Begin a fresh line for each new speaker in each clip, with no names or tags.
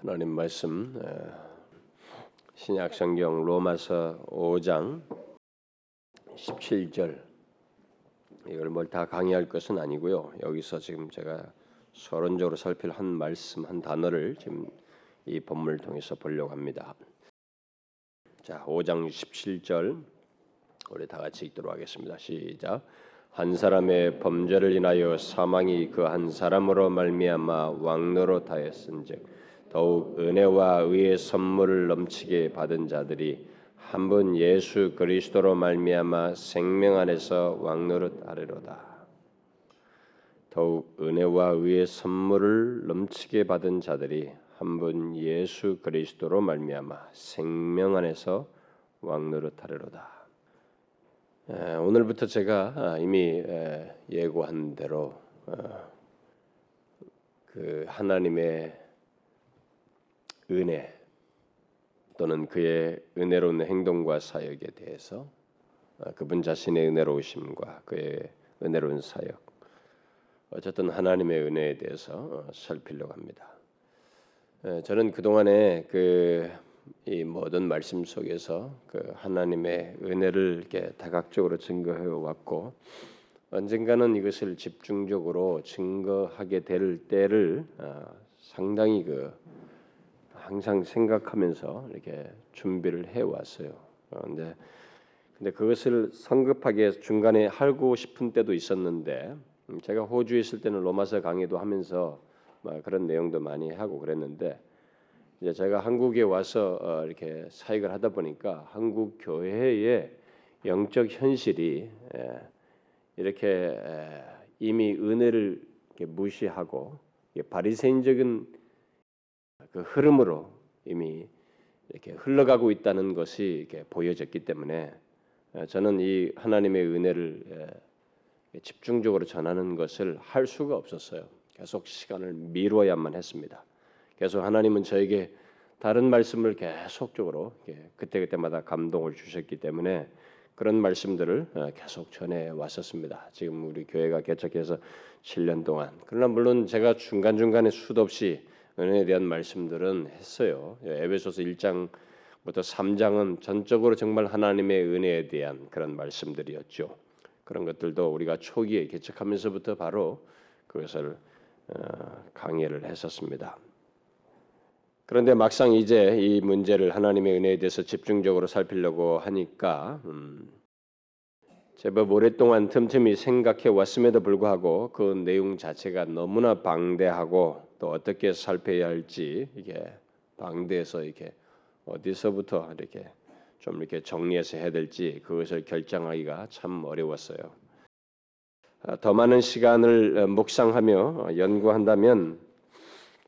하나님 말씀 신약 성경 로마서 5장 17절 이걸 뭘 다 강의할 것은 아니고요. 여기서 지금 제가 서론적으로 살필 한 말씀 한 단어를 지금 이 본문을 통해서 보려고 합니다. 자, 5장 17절 우리 다 같이 읽도록 하겠습니다. 시작. 한 사람의 범죄를 인하여 사망이 그 한 사람으로 말미암아 왕노로 다했은즉 더욱 은혜와 의의 선물을 넘치게 받은 자들이 한 분 예수 그리스도로 말미암아 생명 안에서 왕노릇 하리로다. 더욱 은혜와 의의 선물을 넘치게 받은 자들이 한 분 예수 그리스도로 말미암아 생명 안에서 왕노릇 하리로다. 오늘부터 제가 아, 이미 예고한 대로 어, 그 하나님의 은혜 또는 그의 은혜로운 행동과 사역에 대해서 어, 그분 자신의 은혜로우심과 그의 은혜로운 사역 어쨌든 하나님의 은혜에 대해서 어, 살피려고 합니다. 저는 그 동안에 그 이 모든 말씀 속에서 그 하나님의 은혜를 이렇게 다각적으로 증거해 왔고 언젠가는 이것을 집중적으로 증거하게 될 때를 어, 상당히 그 항상 생각하면서 이렇게 준비를 해 왔어요. 그런데 근데 그것을 성급하게 중간에 하고 싶은 때도 있었는데 음, 제가 호주에 있을 때는 로마서 강의도 하면서 그런 내용도 많이 하고 그랬는데 이제 제가 한국에 와서 어, 이렇게 사역을 하다 보니까 한국 교회의 영적 현실이 이렇게 이미 은혜를 무시하고 바리새인적인 그 흐름으로 이미 이렇게 흘러가고 있다는 것이 이렇게 보여졌기 때문에 어, 저는 이 하나님의 은혜를 집중적으로 전하는 것을 할 수가 없었어요. 계속 시간을 미루어야만 했습니다. 계속 하나님은 저에게 다른 말씀을 계속적으로 그때 그때마다 감동을 주셨기 때문에 그런 말씀들을 어, 계속 전해 왔었습니다. 지금 우리 교회가 개척해서 7년 동안 그러나 물론 제가 중간 중간에 수도 없이 은혜에 대한 말씀들은 했어요. 예, 에베소서 1장부터 3장은 전적으로 정말 하나님의 은혜에 대한 그런 말씀들이었죠. 그런 것들도 우리가 초기에 개척하면서부터 바로 그것을 어, 강의를 했었습니다. 그런데 막상 이제 이 문제를 하나님의 은혜에 대해서 집중적으로 살피려고 하니까 음, 제법 오랫동안 틈틈이 생각해 왔음에도 불구하고 그 내용 자체가 너무나 방대하고 또 어떻게 살펴야 할지 이게 방대해서 이렇게 어디서부터 이렇게 좀 이렇게 정리해서 해야 될지 그것을 결정하기가 참 어려웠어요. 아, 더 많은 시간을 어, 묵상하며 연구한다면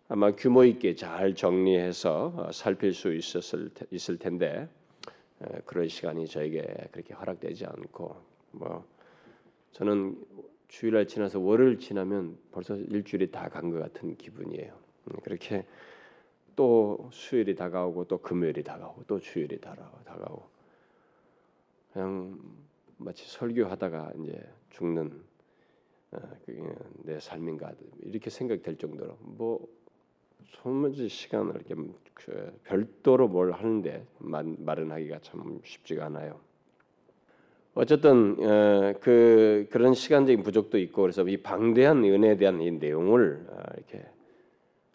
아마 규모 있게 잘 정리해서 어, 살필 수 있었을 있을 텐데 그런 시간이 저에게 그렇게 허락되지 않고 뭐 저는 주일날 지나서 월요일 지나면 벌써 일주일이 다 간 것 같은 기분이에요. 음, 그렇게 또 수요일이 다가오고 또 금요일이 다가오고 또 주일이 다가오고 그냥 마치 설교하다가 이제 죽는 어, 내 삶인가 이렇게 생각될 정도로 뭐 소문지 시간을 이렇게 그 별도로 뭘 하는데 말은 하기가 참 쉽지가 않아요. 어쨌든 어, 그 그런 시간적인 부족도 있고 그래서 이 방대한 은혜에 대한 이 내용을 어, 이렇게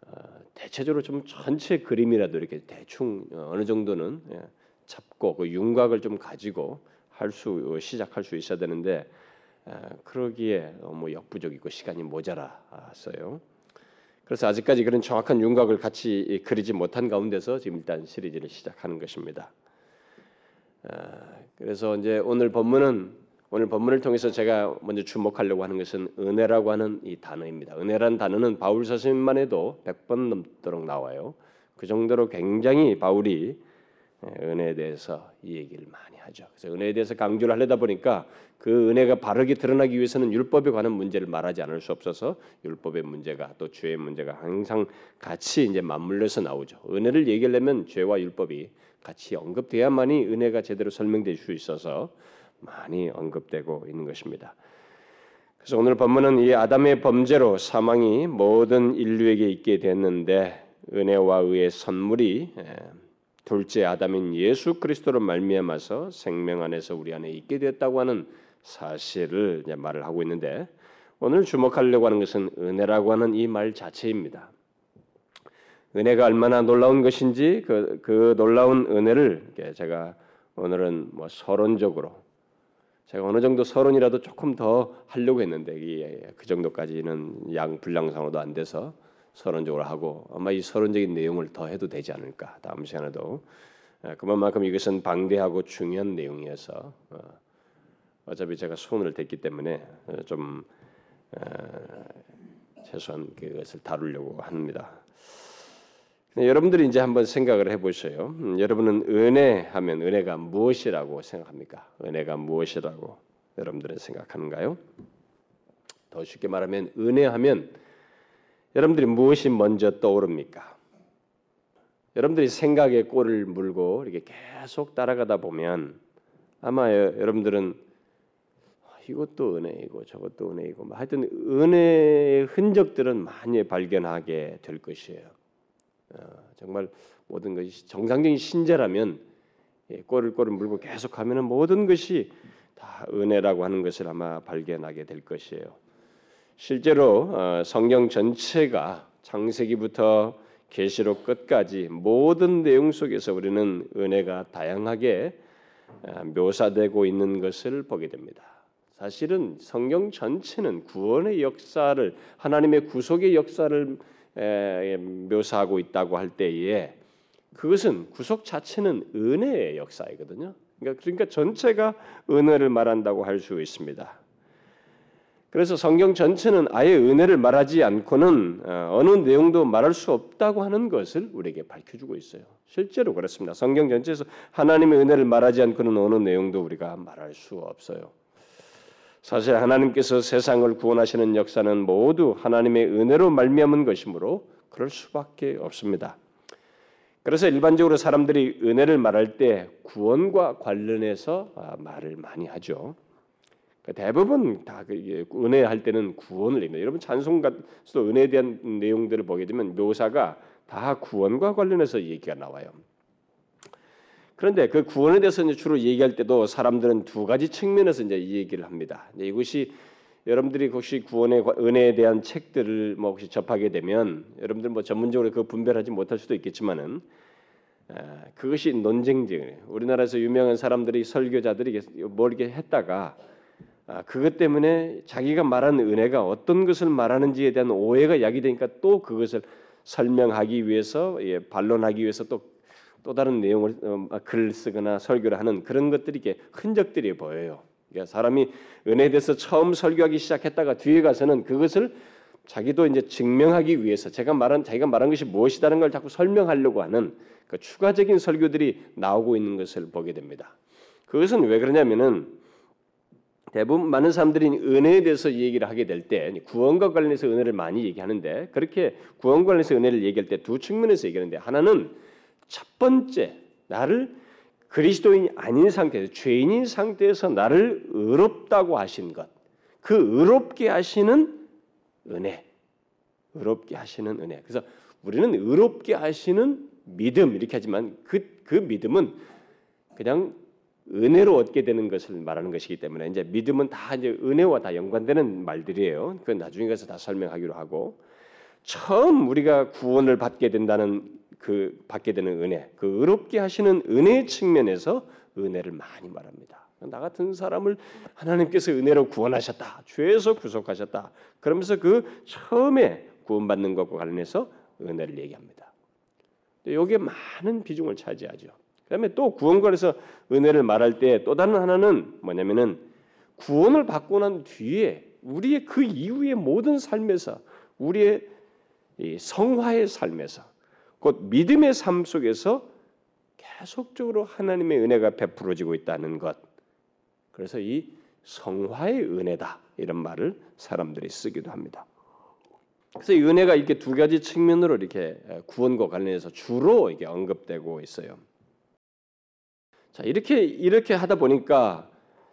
어, 대체적으로 좀 전체 그림이라도 이렇게 대충 어느 정도는 예, 잡고 그 윤곽을 좀 가지고 할 수 시작할 수 있어야 되는데 그러기에 너무 역부족이고 시간이 모자랐어요. 그래서 아직까지 그런 정확한 윤곽을 같이 그리지 못한 가운데서 지금 일단 시리즈를 시작하는 것입니다. 그래서 이제 오늘 본문은 오늘 본문을 통해서 제가 먼저 주목하려고 하는 것은 은혜라고 하는 이 단어입니다. 은혜라는 단어는 바울 서신만 해도 100번 넘도록 나와요. 그 정도로 굉장히 바울이 은혜에 대해서 이 얘기를 많이 하죠. 그래서 은혜에 대해서 강조를 하려다 보니까 그 은혜가 바르게 드러나기 위해서는 율법에 관한 문제를 말하지 않을 수 없어서 율법의 문제가 또 죄의 문제가 항상 같이 이제 맞물려서 나오죠. 은혜를 얘기하려면 죄와 율법이 같이 언급돼야만이 은혜가 제대로 설명될 수 있어서 많이 언급되고 있는 것입니다. 그래서 오늘 본문은 이 아담의 범죄로 사망이 모든 인류에게 있게 됐는데 은혜와 의의 선물이 둘째 아담인 예수 그리스도로 말미암아서 생명 안에서 우리 안에 있게 되었다고 하는 사실을 말을 하고 있는데 오늘 주목하려고 하는 것은 은혜라고 하는 이 말 자체입니다. 은혜가 얼마나 놀라운 것인지 그, 그 놀라운 은혜를 제가 오늘은 뭐 서론적으로 제가 어느 정도 서론이라도 조금 더 하려고 했는데 그 정도까지는 양 분량상으로도 안 돼서 서론적으로 하고 아마 이 서론적인 내용을 더 해도 되지 않을까 다음 시간에도 그만큼 이것은 방대하고 중요한 내용이어서 어, 어차피 제가 손을 댔기 때문에 어, 좀 최소한 그것을 다루려고 합니다. 여러분들이 이제 한번 생각을 해보셔요. 음, 여러분은 은혜 하면 은혜가 무엇이라고 생각합니까? 은혜가 무엇이라고 여러분들은 생각하는가요? 더 쉽게 말하면 은혜 하면 여러분들이 무엇이 먼저 떠오릅니까? 여러분들이 생각에 꼬를 물고 이렇게 계속 따라가다 보면 아마 여러분들은 이것도 은혜이고 저것도 은혜이고 뭐 하여튼 은혜의 흔적들은 많이 발견하게 될 것이에요. 어, 정말 모든 것이 정상적인 신자라면 예, 꼬를 꼬를 물고 계속하면 모든 것이 다 은혜라고 하는 것을 아마 발견하게 될 것이에요. 실제로 어, 성경 전체가 창세기부터 계시록 끝까지 모든 내용 속에서 우리는 은혜가 다양하게 어, 묘사되고 있는 것을 보게 됩니다. 사실은 성경 전체는 구원의 역사를 하나님의 구속의 역사를 묘사하고 있다고 할 때에 그것은 구속 자체는 은혜의 역사이거든요. 그러니까, 그러니까 전체가 은혜를 말한다고 할 수 있습니다. 그래서 성경 전체는 아예 은혜를 말하지 않고는 어, 어느 내용도 말할 수 없다고 하는 것을 우리에게 밝혀주고 있어요. 실제로 그렇습니다. 성경 전체에서 하나님의 은혜를 말하지 않고는 어느 내용도 우리가 말할 수 없어요. 사실 하나님께서 세상을 구원하시는 역사는 모두 하나님의 은혜로 말미암은 것이므로 그럴 수밖에 없습니다. 그래서 일반적으로 사람들이 은혜를 말할 때 구원과 관련해서 아, 말을 많이 하죠. 그 대부분 다그 은혜 할 때는 구원을 입니다. 여러분 찬송 가서도 은혜에 대한 내용들을 보게 되면 묘사가 다 구원과 관련해서 얘기가 나와요. 그런데 그 구원에 대해서 이제 주로 얘기할 때도 사람들은 두 가지 측면에서 이제 이 얘기를 합니다. 이것이 여러분들이 혹시 구원의 은혜에 대한 책들을 뭐 혹시 접하게 되면 여러분들 뭐 전문적으로 그 분별하지 못할 수도 있겠지만은 그것이 논쟁쟁이에요. 우리나라에서 유명한 사람들이 설교자들이 뭘 이렇게 했다가 아, 그것 때문에 자기가 말하는 은혜가 어떤 것을 말하는지에 대한 오해가 야기되니까 또 그것을 설명하기 위해서 예, 반론하기 위해서 또 또 다른 내용을 어, 글을 쓰거나 설교를 하는 그런 것들이 이게 흔적들이 보여요. 그러니까 사람이 은혜에 대해서 처음 설교하기 시작했다가 뒤에 가서는 그것을 자기도 이제 증명하기 위해서 제가 말한 자기가 말한 것이 무엇이다는 걸 자꾸 설명하려고 하는 그 추가적인 설교들이 나오고 있는 것을 보게 됩니다. 그것은 왜 그러냐면은 대부분 많은 사람들이 은혜에 대해서 얘기를 하게 될 때 구원과 관련해서 은혜를 많이 얘기하는데 그렇게 구원과 관련해서 은혜를 얘기할 때 두 측면에서 얘기하는데 하나는 첫 번째 나를 그리스도인이 아닌 상태에서 죄인인 상태에서 나를 의롭다고 하신 것. 그 의롭게 하시는 은혜. 의롭게 하시는 은혜. 그래서 우리는 의롭게 하시는 믿음 이렇게 하지만 그, 그 믿음은 그냥 은혜로 얻게 되는 것을 말하는 것이기 때문에 이제 믿음은 다 이제 은혜와 다 연관되는 말들이에요. 그건 나중에 가서 다 설명하기로 하고 처음 우리가 구원을 받게 된다는 그 받게 되는 은혜, 그 의롭게 하시는 은혜의 측면에서 은혜를 많이 말합니다. 나 같은 사람을 하나님께서 은혜로 구원하셨다, 죄에서 구속하셨다. 그러면서 그 처음에 구원받는 것과 관련해서 은혜를 얘기합니다. 여기에 많은 비중을 차지하죠. 그다음에 또 구원관에서 은혜를 말할 때 또 다른 하나는 뭐냐면은 구원을 받고 난 뒤에 우리의 그 이후의 모든 삶에서 우리의 성화의 삶에서 곧 믿음의 삶 속에서 계속적으로 하나님의 은혜가 베풀어지고 있다는 것. 그래서 이 성화의 은혜다 이런 말을 사람들이 쓰기도 합니다. 그래서 이 은혜가 이렇게 두 가지 측면으로 이렇게 구원과 관련해서 주로 이게 언급되고 있어요. 자 이렇게 이렇게 하다 보니까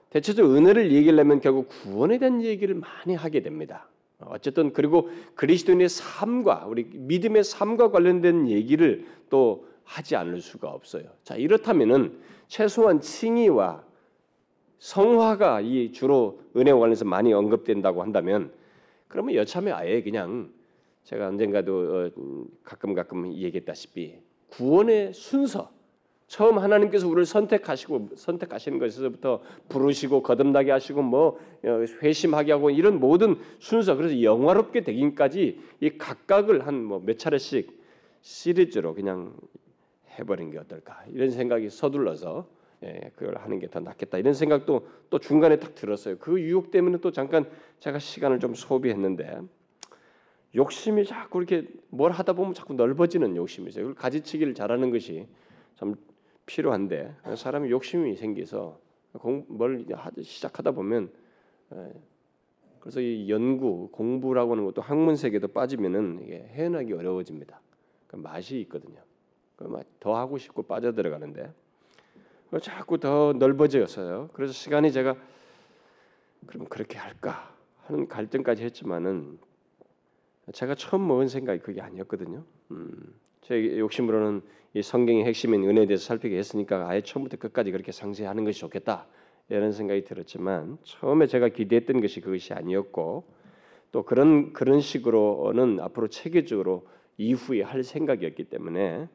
대체적으로 은혜를 얘기하려면 결국 구원에 대한 얘기를 많이 하게 됩니다. 어쨌든 그리고 그리스도인의 삶과 우리 믿음의 삶과 관련된 얘기를 또 하지 않을 수가 없어요. 자 이렇다면은 최소한 칭의와 성화가 이 주로 은혜와 관련해서 많이 언급된다고 한다면 그러면 여참에 아예 그냥 제가 언젠가도 어, 가끔 가끔 얘기했다시피 구원의 순서 처음 하나님께서 우리를 선택하시고 선택하시는 것에서부터 부르시고 거듭나게 하시고 뭐 어, 회심하게 하고 이런 모든 순서 그래서 영화롭게 되긴까지 이 각각을 한 뭐 몇 차례씩 시리즈로 그냥 해버린 게 어떨까 이런 생각이 서둘러서 예, 그걸 하는 게 더 낫겠다 이런 생각도 또 중간에 딱 들었어요. 그 유혹 때문에 또 잠깐 제가 시간을 좀 소비했는데 욕심이 자꾸 이렇게 뭘 하다 보면 자꾸 넓어지는 욕심이 있어요. 그걸 가지치기를 잘하는 것이 참 필요한데 사람이 욕심이 생겨서 뭘 시작하다 보면 예, 그래서 이 연구 공부라고 하는 것도 학문 세계도 빠지면은 이게 헤어나기 어려워집니다. 그 맛이 있거든요. 더 하고 싶고 빠져 들어가는데 자꾸 더 넓어졌어요. 그래서 시간이 제가 그럼 그렇게 할까 하는 갈등까지 했지만은 제가 처음 먹은 생각이 그게 아니었거든요. 음, 제 욕심으로는 이 성경의 핵심인 은혜에 대해서 살피게 했으니까 아예 처음부터 끝까지 그렇게 상세히 하는 것이 좋겠다 이런 생각이 들었지만 처음에 제가 기대했던 것이 그것이 아니었고 또 그런 그런 식으로는 앞으로 체계적으로 이후에 할 생각이었기 때문에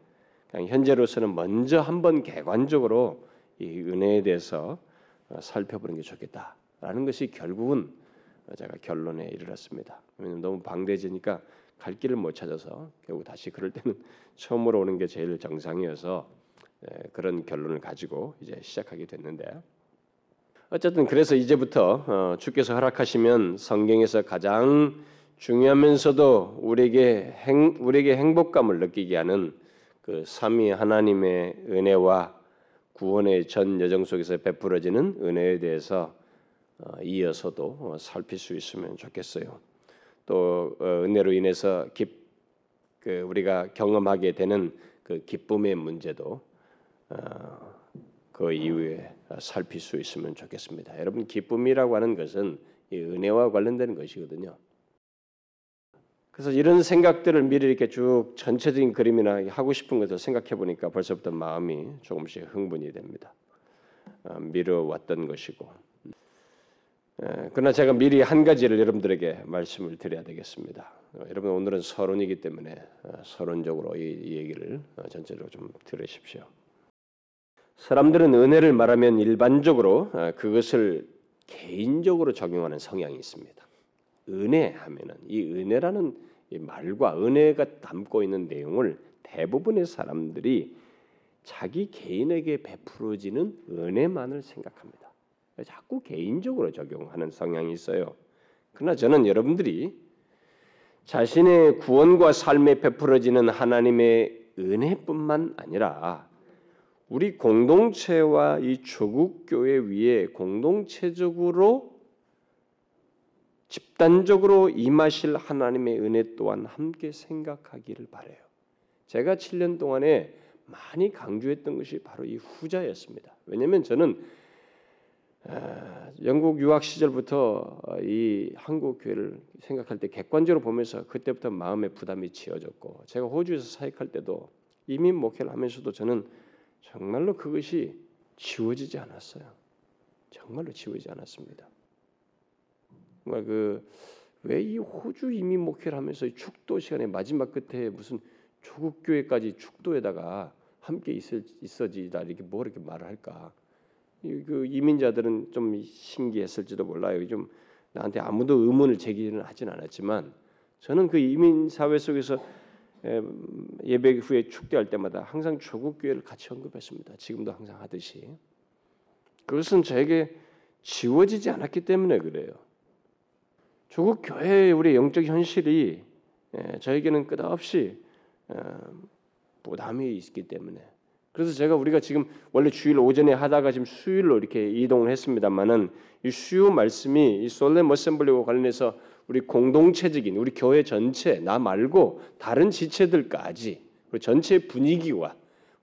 그냥 현재로서는 먼저 한번 개관적으로 이 은혜에 대해서 어, 살펴보는 게 좋겠다라는 것이 결국은 제가 결론에 이르렀습니다. 너무 방대지니까 갈 길을 못 찾아서 결국 다시 그럴 때는 처음으로 오는 게 제일 정상이어서 예, 그런 결론을 가지고 이제 시작하게 됐는데 어쨌든 그래서 이제부터 어, 주께서 허락하시면 성경에서 가장 중요하면서도 우리에게 행, 우리에게 행복감을 느끼게 하는 그 삼위 하나님의 은혜와 구원의 전 여정 속에서 베풀어지는 은혜에 대해서 어, 이어서도 어, 살필 수 있으면 좋겠어요. 또 어, 은혜로 인해서 기, 그 우리가 경험하게 되는 그 기쁨의 문제도 그 이후에 살필 수 있으면 좋겠습니다. 여러분 기쁨이라고 하는 것은 이 은혜와 관련되는 것이거든요. 그래서 이런 생각들을 미리 이렇게 쭉 전체적인 그림이나 하고 싶은 것을 생각해 보니까 벌써부터 마음이 조금씩 흥분이 됩니다. 어, 미뤄 왔던 것이고. 그러나 제가 미리 한 가지를 여러분들에게 말씀을 드려야 되겠습니다. 어, 여러분 오늘은 서론이기 때문에 어, 서론적으로 이, 이 얘기를 전체적으로 좀 들으십시오. 사람들은 은혜를 말하면 일반적으로 그것을 개인적으로 적용하는 성향이 있습니다. 은혜 하면은 이 은혜라는 이 말과 은혜가 담고 있는 내용을 대부분의 사람들이 자기 개인에게 베풀어지는 은혜만을 생각합니다. 자꾸 개인적으로 적용하는 성향이 있어요. 그러나 저는 여러분들이 자신의 구원과 삶에 베풀어지는 하나님의 은혜뿐만 아니라 우리 공동체와 이 조국 교회 위에 공동체적으로 집단적으로 임하실 하나님의 은혜 또한 함께 생각하기를 바래요. 제가 7년 동안에 많이 강조했던 것이 바로 이 후자였습니다. 왜냐하면 저는 아, 영국 유학 시절부터 이 한국 교회를 생각할 때 객관적으로 보면서 그때부터 마음의 부담이 지어졌고 제가 호주에서 사역할 때도 이민 목회를 하면서도 저는 정말로 그것이 지워지지 않았어요. 정말로 지워지지 않았습니다. 정말 그 왜 이 호주 이민 목회를 하면서 축도 시간에 마지막 끝에 무슨 조국 교회까지 축도에다가 함께 있을 있어지다 이렇게 뭐 이렇게 말을 할까? 그 이민자들은 좀 신기했을지도 몰라요. 좀 나한테 아무도 의문을 제기는 하진 않았지만 저는 그 이민 사회 속에서 예배 후에 축대할 때마다 항상 조국 교회를 같이 언급했습니다. 지금도 항상 하듯이 그것은 저에게 지워지지 않았기 때문에 그래요. 조국 교회의 우리 영적 현실이 예, 저에게는 끝없이 어, 부담이 있기 때문에 그래서 제가 우리가 지금 원래 주일 오전에 하다가 지금 수요일로 이렇게 이동을 했습니다만은 이 수요 말씀이 이 솔렘 어셈블리와 관련해서 우리 공동체적인 우리 교회 전체 나 말고 다른 지체들까지 우리 전체 분위기와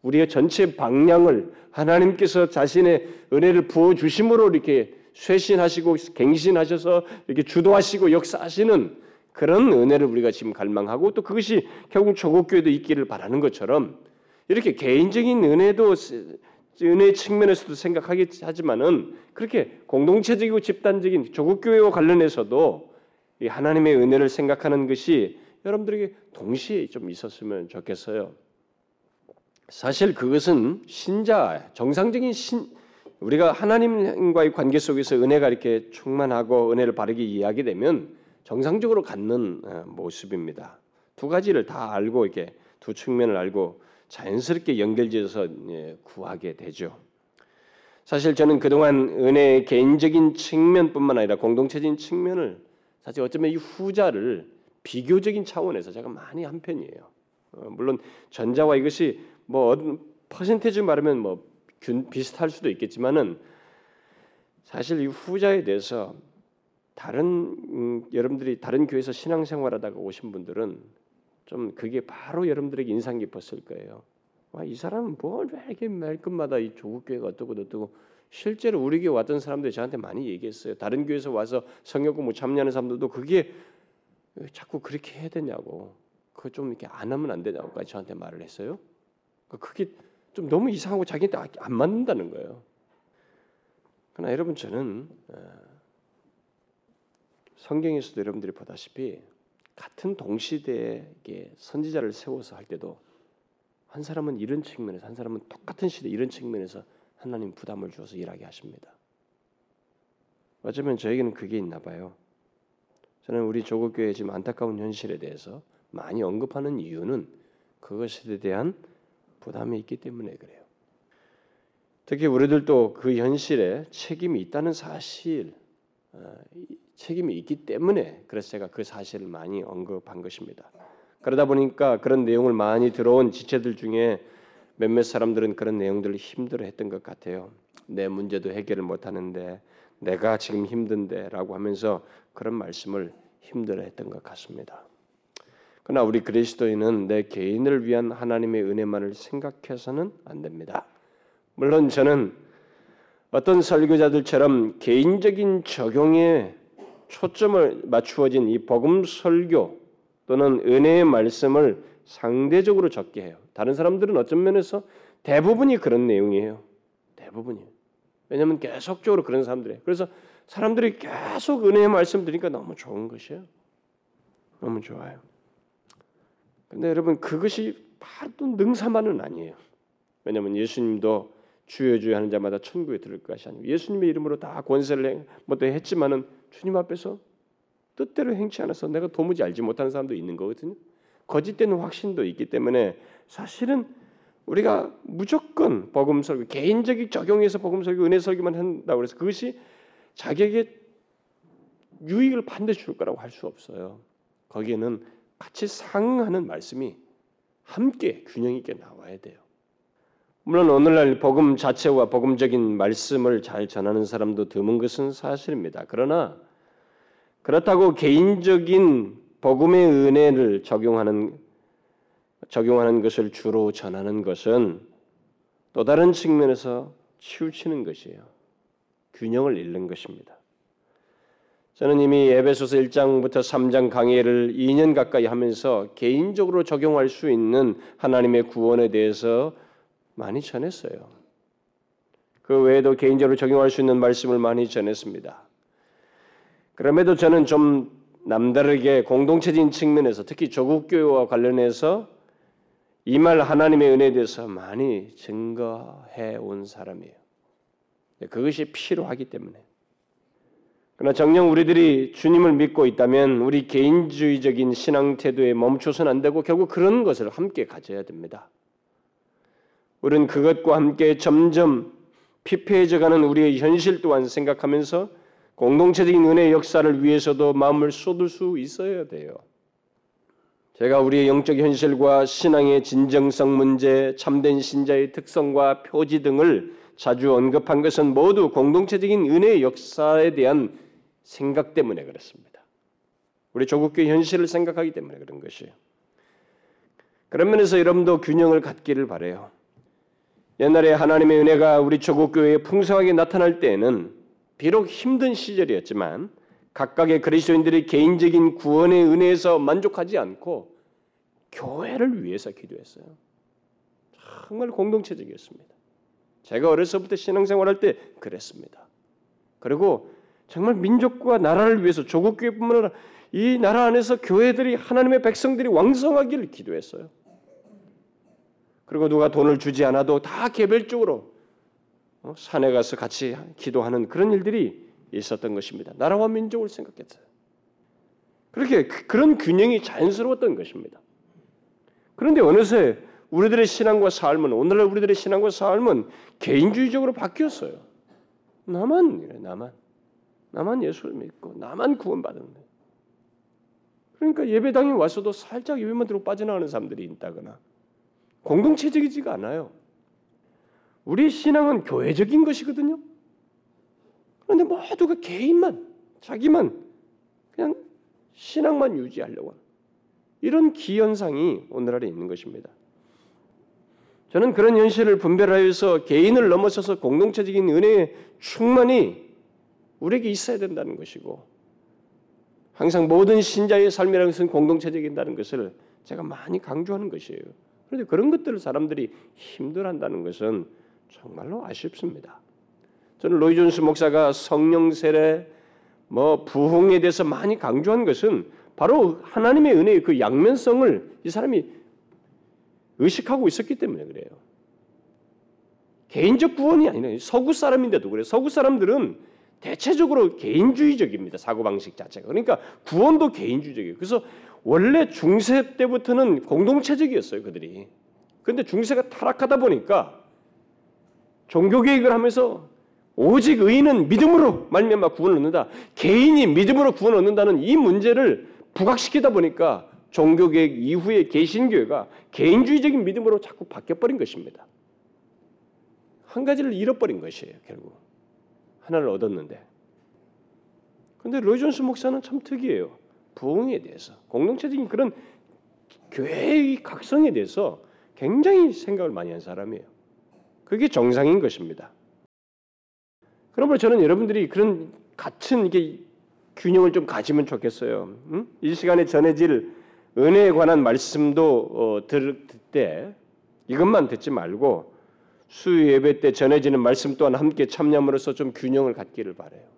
우리의 전체 방향을 하나님께서 자신의 은혜를 부어 주심으로 이렇게 쇄신하시고 갱신하셔서 이렇게 주도하시고 역사하시는 그런 은혜를 우리가 지금 갈망하고 또 그것이 결국 조국 교회도 있기를 바라는 것처럼 이렇게 개인적인 은혜도 은혜 측면에서도 생각하기 하지만은 그렇게 공동체적이고 집단적인 조국 교회와 관련해서도 이 하나님의 은혜를 생각하는 것이 여러분들에게 동시에 좀 있었으면 좋겠어요. 사실 그것은 신자 정상적인 신 우리가 하나님과의 관계 속에서 은혜가 이렇게 충만하고 은혜를 바르게 이해하게 되면 정상적으로 갖는 어, 모습입니다. 두 가지를 다 알고 이렇게 두 측면을 알고 자연스럽게 연결지어서 예, 구하게 되죠. 사실 저는 그동안 은혜의 개인적인 측면뿐만 아니라 공동체적인 측면을 사실 어쩌면 이 후자를 비교적인 차원에서 제가 많이 한 편이에요. 어, 물론 전자와 이것이 뭐 퍼센테지 말하면 뭐 비슷할 수도 있겠지만은 사실 이 후자에 대해서 다른 음, 여러분들이 다른 교회에서 신앙생활하다가 오신 분들은 좀 그게 바로 여러분들에게 인상 깊었을 거예요. 와, 이 사람은 뭘 이렇게 말끝마다 이 조국 교회가 어떻고 어떻고 실제로 우리 교회 왔던 사람들이 저한테 많이 얘기했어요. 다른 교회에서 와서 성경 공부 참여하는 사람들도 그게 자꾸 그렇게 해야 되냐고, 그거 좀 이렇게 안 하면 안 되냐고까지 저한테 말을 했어요. 그러니까 그게 좀 너무 이상하고 자기한테 안 맞는다는 거예요. 그러나 여러분 저는 어, 성경에서도 여러분들이 보다시피 같은 동시대에 선지자를 세워서 할 때도 한 사람은 이런 측면에서 한 사람은 똑같은 시대 이런 측면에서 하나님 부담을 주어서 일하게 하십니다. 어쩌면 저에게는 그게 있나 봐요. 저는 우리 조국 교회 지금 안타까운 현실에 대해서 많이 언급하는 이유는 그것에 대한 부담이 있기 때문에 그래요. 특히 우리들도 그 현실에 책임이 있다는 사실, 어, 책임이 있기 때문에 그래서 제가 그 사실을 많이 언급한 것입니다. 그러다 보니까 그런 내용을 많이 들어온 지체들 중에 몇몇 사람들은 그런 내용들을 힘들어했던 것 같아요. 내 문제도 해결을 못하는데 내가 지금 힘든데라고 하면서 그런 말씀을 힘들어했던 것 같습니다. 그러나 우리 그리스도인은 내 개인을 위한 하나님의 은혜만을 생각해서는 안 됩니다. 물론 저는 어떤 설교자들처럼 개인적인 적용에 초점을 맞추어진 이 복음 설교 또는 은혜의 말씀을 상대적으로 적게 해요. 다른 사람들은 어떤 면에서 대부분이 그런 내용이에요. 대부분이. 왜냐하면 계속적으로 그런 사람들이에요. 그래서 사람들이 계속 은혜의 말씀 드리니까 너무 좋은 것이에요. 너무 좋아요. 근데 여러분 그것이 바로 능사만은 아니에요. 왜냐하면 예수님도 주여 주여 하는 자마다 천국에 들을 것이 아니고 예수님의 이름으로 다 권세를 뭐도 했지만은 주님 앞에서 뜻대로 행치 않아서 내가 도무지 알지 못하는 사람도 있는 거거든요. 거짓되는 확신도 있기 때문에 사실은 우리가 무조건 복음 설교 개인적인 적용해서 복음 설교 은혜 설교만 한다고 해서 그것이 자기에게 유익을 반드시 줄 거라고 할 수 없어요. 거기에는 같이 상응하는 말씀이 함께 균형 있게 나와야 돼요. 물론 오늘날 복음 자체와 복음적인 말씀을 잘 전하는 사람도 드문 것은 사실입니다. 그러나 그렇다고 개인적인 복음의 은혜를 적용하는 적용하는 것을 주로 전하는 것은 또 다른 측면에서 치우치는 것이에요. 균형을 잃는 것입니다. 저는 이미 에베소서 1장부터 3장 강의를 2년 가까이 하면서 개인적으로 적용할 수 있는 하나님의 구원에 대해서 많이 전했어요. 그 외에도 개인적으로 적용할 수 있는 말씀을 많이 전했습니다. 그럼에도 저는 좀 남다르게 공동체적인 측면에서 특히 조국 교회와 관련해서 이 말 하나님의 은혜에 대해서 많이 증거해 온 사람이에요. 그것이 필요하기 때문에. 그러나 정녕 우리들이 주님을 믿고 있다면 우리 개인주의적인 신앙 태도에 멈춰서는 안 되고 결국 그런 것을 함께 가져야 됩니다. 우리는 그것과 함께 점점 피폐해져가는 우리의 현실 또한 생각하면서 공동체적인 은혜의 역사를 위해서도 마음을 쏟을 수 있어야 돼요. 제가 우리의 영적 현실과 신앙의 진정성 문제, 참된 신자의 특성과 표지 등을 자주 언급한 것은 모두 공동체적인 은혜의 역사에 대한 생각 때문에 그렇습니다. 우리 조국교회 현실을 생각하기 때문에 그런 것이에요. 그런 면에서 여러분도 균형을 갖기를 바래요. 옛날에 하나님의 은혜가 우리 조국 교회에 풍성하게 나타날 때에는 비록 힘든 시절이었지만 각각의 그리스도인들의 개인적인 구원의 은혜에서 만족하지 않고 교회를 위해서 기도했어요. 정말 공동체적이었습니다. 제가 어려서부터 신앙생활할 때 그랬습니다. 그리고 정말 민족과 나라를 위해서 조국 교회뿐만 아니라 이 나라 안에서 교회들이 하나님의 백성들이 왕성하기를 기도했어요. 그리고 누가 돈을 주지 않아도 다 개별적으로 어, 산에 가서 같이 기도하는 그런 일들이 있었던 것입니다. 나라와 민족을 생각했어요. 그렇게 그, 그런 균형이 자연스러웠던 것입니다. 그런데 어느새 우리들의 신앙과 삶은 오늘날 우리들의 신앙과 삶은 개인주의적으로 바뀌었어요. 나만 나만 나만 예수를 믿고 나만 구원받은 거예요. 그러니까 예배당에 와서도 살짝 예배만 들고 빠져나가는 사람들이 있다거나 공동체적이지가 않아요. 우리 신앙은 교회적인 것이거든요. 그런데 모두가 개인만 자기만 그냥 신앙만 유지하려고 하는 이런 기현상이 오늘날에 있는 것입니다. 저는 그런 현실을 분별하여서 개인을 넘어서서 공동체적인 은혜의 충만이 우리에게 있어야 된다는 것이고 항상 모든 신자의 삶이라는 것은 공동체적이다는 것을 제가 많이 강조하는 것이에요. 그런데 그런 것들을 사람들이 힘들어한다는 것은 정말로 아쉽습니다. 저는 로이 존스 목사가 성령 세례, 뭐 부흥에 대해서 많이 강조한 것은 바로 하나님의 은혜의 그 양면성을 이 사람이 의식하고 있었기 때문에 그래요. 개인적 구원이 아니라 서구 사람인데도 그래요. 서구 사람들은 대체적으로 개인주의적입니다. 사고방식 자체가. 그러니까 구원도 개인주의적이에요. 그래서 원래 중세 때부터는 공동체적이었어요. 그들이. 그런데 중세가 타락하다 보니까 종교개혁을 하면서 오직 의인은 믿음으로 말미암아 구원을 얻는다. 개인이 믿음으로 구원을 얻는다는 이 문제를 부각시키다 보니까 종교개혁 이후에 개신교회가 개인주의적인 믿음으로 자꾸 바뀌어버린 것입니다. 한 가지를 잃어버린 것이에요, 결국. 하나를 얻었는데. 근데 로이존스 목사는 참 특이해요. 부흥에 대해서, 공동체적인 그런 교회의 각성에 대해서 굉장히 생각을 많이 한 사람이에요. 그게 정상인 것입니다. 그러므로 저는 여러분들이 그런 같은 이게 균형을 좀 가지면 좋겠어요. 응? 이 시간에 전해질 은혜에 관한 말씀도 어, 들을 때 이것만 듣지 말고 수 예배 때 전해지는 말씀 또한 함께 참여함으로써 좀 균형을 갖기를 바래요.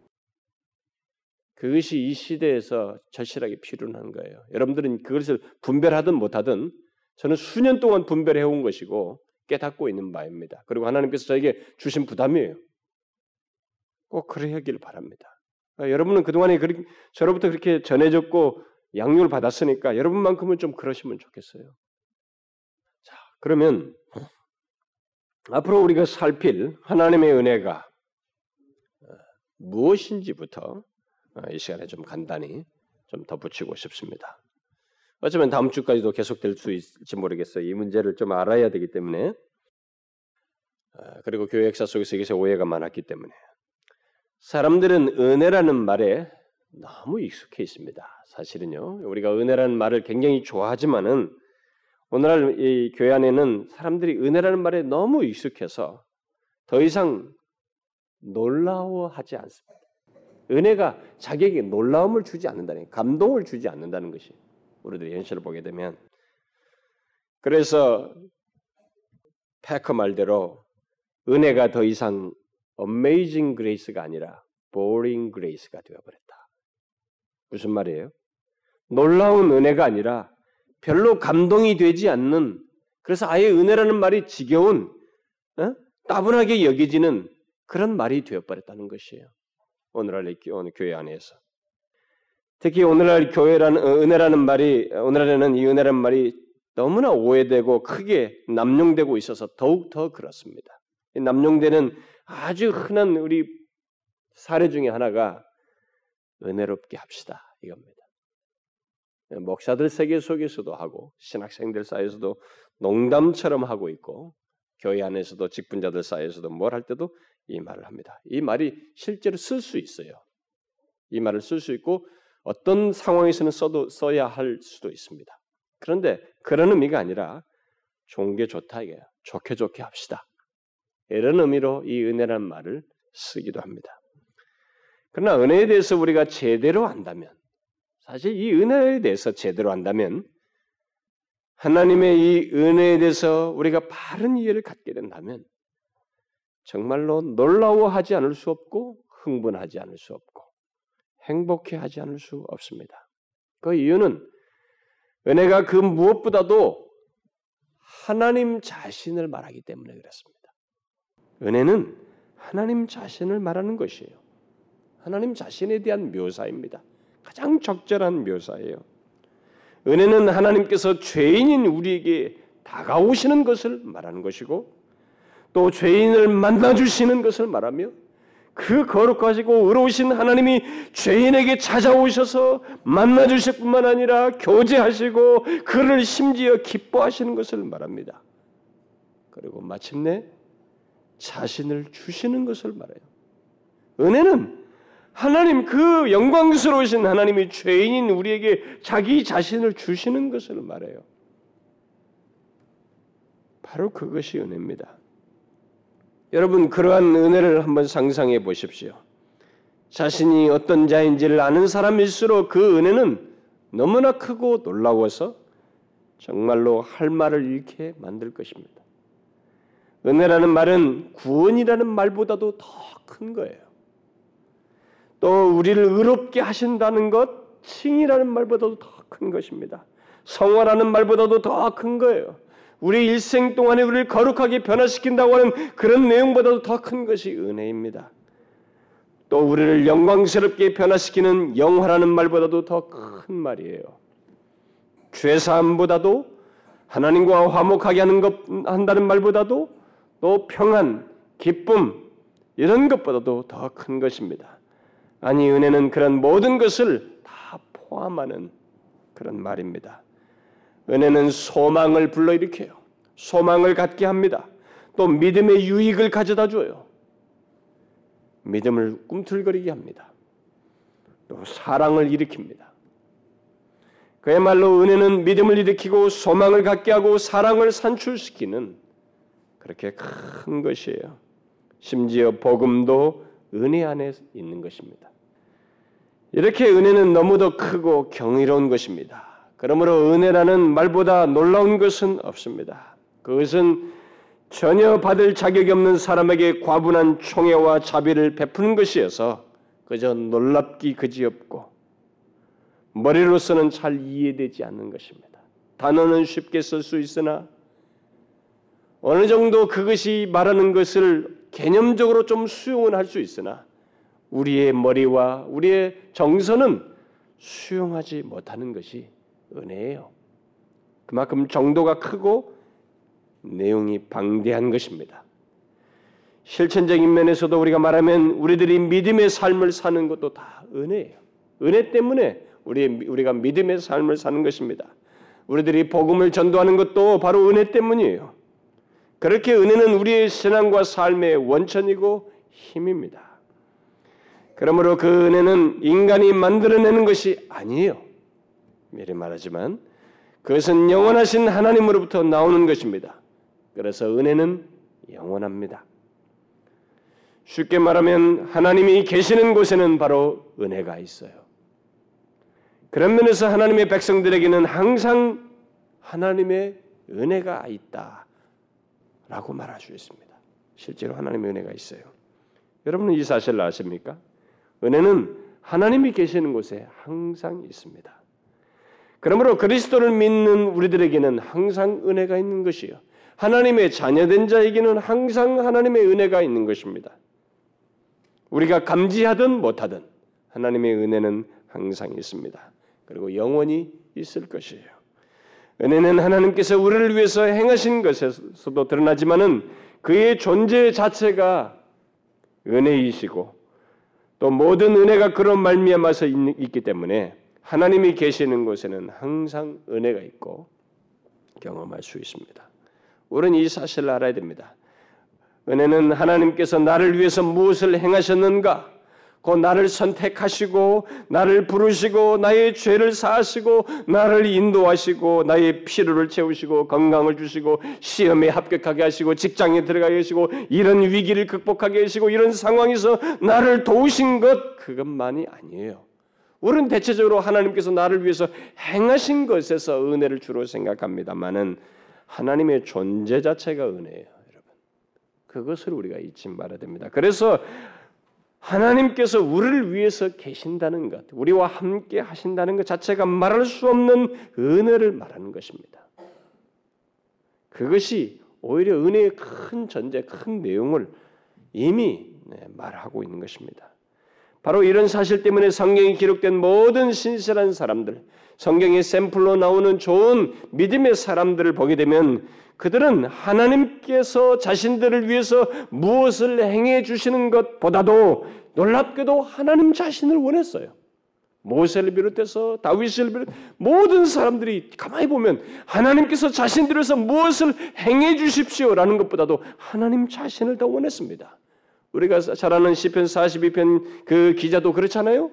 그것이 이 시대에서 절실하게 필요한 거예요. 여러분들은 그것을 분별하든 못하든 저는 수년 동안 분별해 온 것이고 깨닫고 있는 바입니다. 그리고 하나님께서 저에게 주신 부담이에요. 꼭 그래야기를 바랍니다. 그러니까 여러분은 그동안에 저로부터 그렇게 전해졌고 양육을 받았으니까 여러분만큼은 좀 그러시면 좋겠어요. 자, 그러면 앞으로 우리가 살필 하나님의 은혜가 어, 무엇인지부터 어, 이 시간에 좀 간단히 좀 덧붙이고 싶습니다. 어쩌면 다음 주까지도 계속될 수 있을지 모르겠어요. 이 문제를 좀 알아야 되기 때문에 어, 그리고 교회 역사 속에서 이것에 오해가 많았기 때문에 사람들은 은혜라는 말에 너무 익숙해 있습니다. 사실은요. 우리가 은혜라는 말을 굉장히 좋아하지만은 오늘날 이 교회 안에는 사람들이 은혜라는 말에 너무 익숙해서 더 이상 놀라워하지 않습니다. 은혜가 자기에게 놀라움을 주지 않는다는 감동을 주지 않는다는 것이 우리들의 현실을 보게 되면 그래서 패커 말대로 은혜가 더 이상 amazing grace가 아니라 boring grace가 되어버렸다. 무슨 말이에요? 놀라운 은혜가 아니라 별로 감동이 되지 않는 그래서 아예 은혜라는 말이 지겨운 어? 따분하게 여겨지는 그런 말이 되어버렸다는 것이에요. 오늘날 오늘 교회 안에서 특히 오늘날 교회라는 어, 은혜라는 말이 오늘날에는 이 은혜라는 말이 너무나 오해되고 크게 남용되고 있어서 더욱 더 그렇습니다. 남용되는 아주 흔한 우리 사례 중에 하나가 은혜롭게 합시다 이겁니다. 목사들 세계 속에서도 하고 신학생들 사이에서도 농담처럼 하고 있고 교회 안에서도 직분자들 사이에서도 뭘 할 때도 이 말을 합니다. 이 말이 실제로 쓸 수 있어요. 이 말을 쓸 수 있고 어떤 상황에서는 써도 써야 할 수도 있습니다. 그런데 그런 의미가 아니라 좋은 게 좋다 이게 좋게 좋게 합시다. 이런 의미로 이 은혜란 말을 쓰기도 합니다. 그러나 은혜에 대해서 우리가 제대로 안다면, 사실 이 은혜에 대해서 제대로 안다면, 하나님의 이 은혜에 대해서 우리가 바른 이해를 갖게 된다면, 정말로 놀라워하지 않을 수 없고, 흥분하지 않을 수 없고, 행복해하지 않을 수 없습니다. 그 이유는 은혜가 그 무엇보다도 하나님 자신을 말하기 때문에 그렇습니다. 은혜는 하나님 자신을 말하는 것이에요. 하나님 자신에 대한 묘사입니다. 가장 적절한 묘사예요. 은혜는 하나님께서 죄인인 우리에게 다가오시는 것을 말하는 것이고 또 죄인을 만나 주시는 것을 말하며 그 거룩하시고 의로우신 하나님이 죄인에게 찾아오셔서 만나 주실 뿐만 아니라 교제하시고 그를 심지어 기뻐하시는 것을 말합니다. 그리고 마침내 자신을 주시는 것을 말해요. 은혜는 하나님 그 영광스러우신 하나님이 죄인인 우리에게 자기 자신을 주시는 것을 말해요. 바로 그것이 은혜입니다. 여러분 그러한 은혜를 한번 상상해 보십시오. 자신이 어떤 자인지를 아는 사람일수록 그 은혜는 너무나 크고 놀라워서 정말로 할 말을 잃게 만들 것입니다. 은혜라는 말은 구원이라는 말보다도 더 큰 거예요. 또 우리를 의롭게 하신다는 것, 칭이라는 말보다도 더 큰 것입니다. 성화라는 말보다도 더 큰 거예요. 우리 일생 동안에 우리를 거룩하게 변화시킨다고 하는 그런 내용보다도 더 큰 것이 은혜입니다. 또 우리를 영광스럽게 변화시키는 영화라는 말보다도 더 큰 말이에요. 죄사함보다도 하나님과 화목하게 하는 것 한다는 말보다도 또 평안, 기쁨 이런 것보다도 더 큰 것입니다. 아니 은혜는 그런 모든 것을 다 포함하는 그런 말입니다. 은혜는 소망을 불러일으켜요. 소망을 갖게 합니다. 또 믿음의 유익을 가져다 줘요. 믿음을 꿈틀거리게 합니다. 또 사랑을 일으킵니다. 그야말로 은혜는 믿음을 일으키고 소망을 갖게 하고 사랑을 산출시키는 그렇게 큰 것이에요. 심지어 복음도 은혜 안에 있는 것입니다. 이렇게 은혜는 너무도 크고 경이로운 것입니다. 그러므로 은혜라는 말보다 놀라운 것은 없습니다. 그것은 전혀 받을 자격이 없는 사람에게 과분한 총애와 자비를 베푸는 것이어서 그저 놀랍기 그지없고 머리로서는 잘 이해되지 않는 것입니다. 단어는 쉽게 쓸 수 있으나 어느 정도 그것이 말하는 것을 개념적으로 좀 수용은 할 수 있으나 우리의 머리와 우리의 정서는 수용하지 못하는 것이 은혜예요. 그만큼 정도가 크고 내용이 방대한 것입니다. 실천적인 면에서도 우리가 말하면 우리들이 믿음의 삶을 사는 것도 다 은혜예요. 은혜 때문에 우리 우리가 믿음의 삶을 사는 것입니다. 우리들이 복음을 전도하는 것도 바로 은혜 때문이에요. 그렇게 은혜는 우리의 신앙과 삶의 원천이고 힘입니다. 그러므로 그 은혜는 인간이 만들어내는 것이 아니에요. 미리 말하지만 그것은 영원하신 하나님으로부터 나오는 것입니다. 그래서 은혜는 영원합니다. 쉽게 말하면 하나님이 계시는 곳에는 바로 은혜가 있어요. 그런 면에서 하나님의 백성들에게는 항상 하나님의 은혜가 있다 라고 말할 수 있습니다. 실제로 하나님의 은혜가 있어요. 여러분은 이 사실을 아십니까? 은혜는 하나님이 계시는 곳에 항상 있습니다. 그러므로 그리스도를 믿는 우리들에게는 항상 은혜가 있는 것이요. 하나님의 자녀된 자에게는 항상 하나님의 은혜가 있는 것입니다. 우리가 감지하든 못하든 하나님의 은혜는 항상 있습니다. 그리고 영원히 있을 것이에요. 은혜는 하나님께서 우리를 위해서 행하신 것에서도 드러나지만은 그의 존재 자체가 은혜이시고 또 모든 은혜가 그런 말미암아서 있기 때문에 하나님이 계시는 곳에는 항상 은혜가 있고 경험할 수 있습니다. 우리는 이 사실을 알아야 됩니다. 은혜는 하나님께서 나를 위해서 무엇을 행하셨는가, 곧 나를 선택하시고 나를 부르시고 나의 죄를 사하시고 나를 인도하시고 나의 필요를 채우시고 건강을 주시고 시험에 합격하게 하시고 직장에 들어가게 하시고 이런 위기를 극복하게 하시고 이런 상황에서 나를 도우신 것 그것만이 아니에요. 우리는 대체적으로 하나님께서 나를 위해서 행하신 것에서 은혜를 주로 생각합니다만은 하나님의 존재 자체가 은혜예요, 여러분. 그것을 우리가 잊지 말아야 됩니다. 그래서 하나님께서 우리를 위해서 계신다는 것, 우리와 함께 하신다는 것 자체가 말할 수 없는 은혜를 말하는 것입니다. 그것이 오히려 은혜의 큰 전제, 큰 내용을 이미 네, 말하고 있는 것입니다. 바로 이런 사실 때문에 성경이 기록된 모든 신실한 사람들, 성경의 샘플로 나오는 좋은 믿음의 사람들을 보게 되면 그들은 하나님께서 자신들을 위해서 무엇을 행해 주시는 것보다도 놀랍게도 하나님 자신을 원했어요. 모세를 비롯해서 다윗을 비롯 모든 사람들이 가만히 보면 하나님께서 자신들에서 무엇을 행해 주십시오라는 것보다도 하나님 자신을 더 원했습니다. 우리가 잘 아는 시편 42편 그 기자도 그렇잖아요.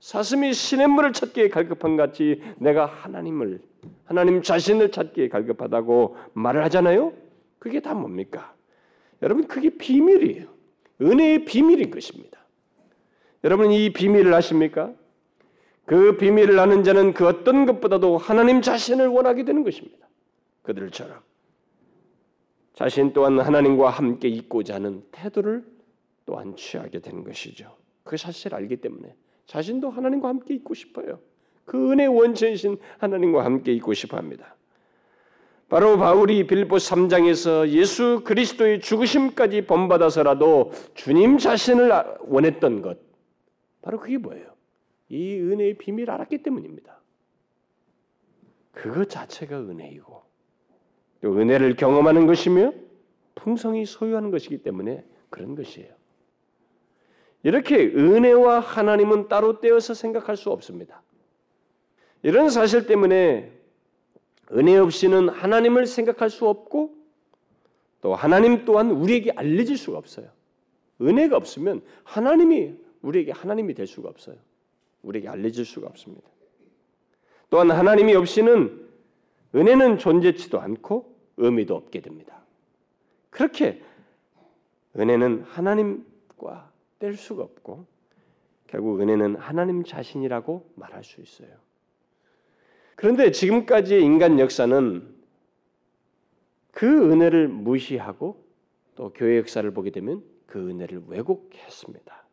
사슴이 시냇물을 찾기에 갈급한 같이 내가 하나님을 하나님 자신을 찾기에 갈급하다고 말을 하잖아요. 그게 다 뭡니까? 여러분 그게 비밀이에요. 은혜의 비밀인 것입니다. 여러분 이 비밀을 아십니까? 그 비밀을 아는 자는 그 어떤 것보다도 하나님 자신을 원하게 되는 것입니다. 그들처럼 자신 또한 하나님과 함께 있고자 하는 태도를 또한 취하게 되는 것이죠. 그 사실을 알기 때문에 자신도 하나님과 함께 있고 싶어요. 그 은혜 원천이신 하나님과 함께 있고 싶어 합니다. 바로 바울이 빌보 3장에서 예수 그리스도의 죽으심까지 본받아서라도 주님 자신을 원했던 것. 바로 그게 뭐예요? 이 은혜의 비밀을 알았기 때문입니다. 그것 자체가 은혜이고 또 은혜를 경험하는 것이며 풍성히 소유하는 것이기 때문에 그런 것이에요. 이렇게 은혜와 하나님은 따로 떼어서 생각할 수 없습니다. 이런 사실 때문에 은혜 없이는 하나님을 생각할 수 없고 또 하나님 또한 우리에게 알려질 수가 없어요. 은혜가 없으면 하나님이 우리에게 하나님이 될 수가 없어요. 우리에게 알려질 수가 없습니다. 또한 하나님이 없이는 은혜는 존재치도 않고 의미도 없게 됩니다. 그렇게 은혜는 하나님과 뗄 수가 없고 결국 은혜는 하나님 자신이라고 말할 수 있어요. 그런데 지금까지의 인간 역사는 그 은혜를 무시하고 또 교회 역사를 보게 되면 그 은혜를 왜곡했습니다.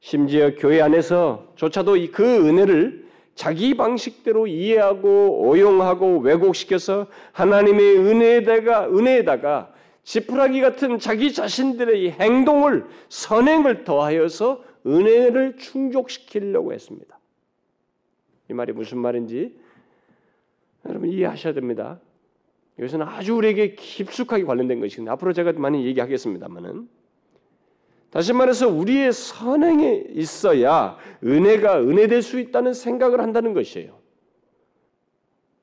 심지어 교회 안에서조차도 그 은혜를 자기 방식대로 이해하고 오용하고 왜곡시켜서 하나님의 은혜에다가 은혜에다가 지푸라기 같은 자기 자신들의 행동을 선행을 더하여서 은혜를 충족시키려고 했습니다. 이 말이 무슨 말인지 여러분 이해하셔야 됩니다. 이것은 아주 우리에게 깊숙하게 관련된 것이거든요. 앞으로 제가 많이 얘기하겠습니다만은 다시 말해서 우리의 선행에 있어야 은혜가 은혜될 수 있다는 생각을 한다는 것이에요.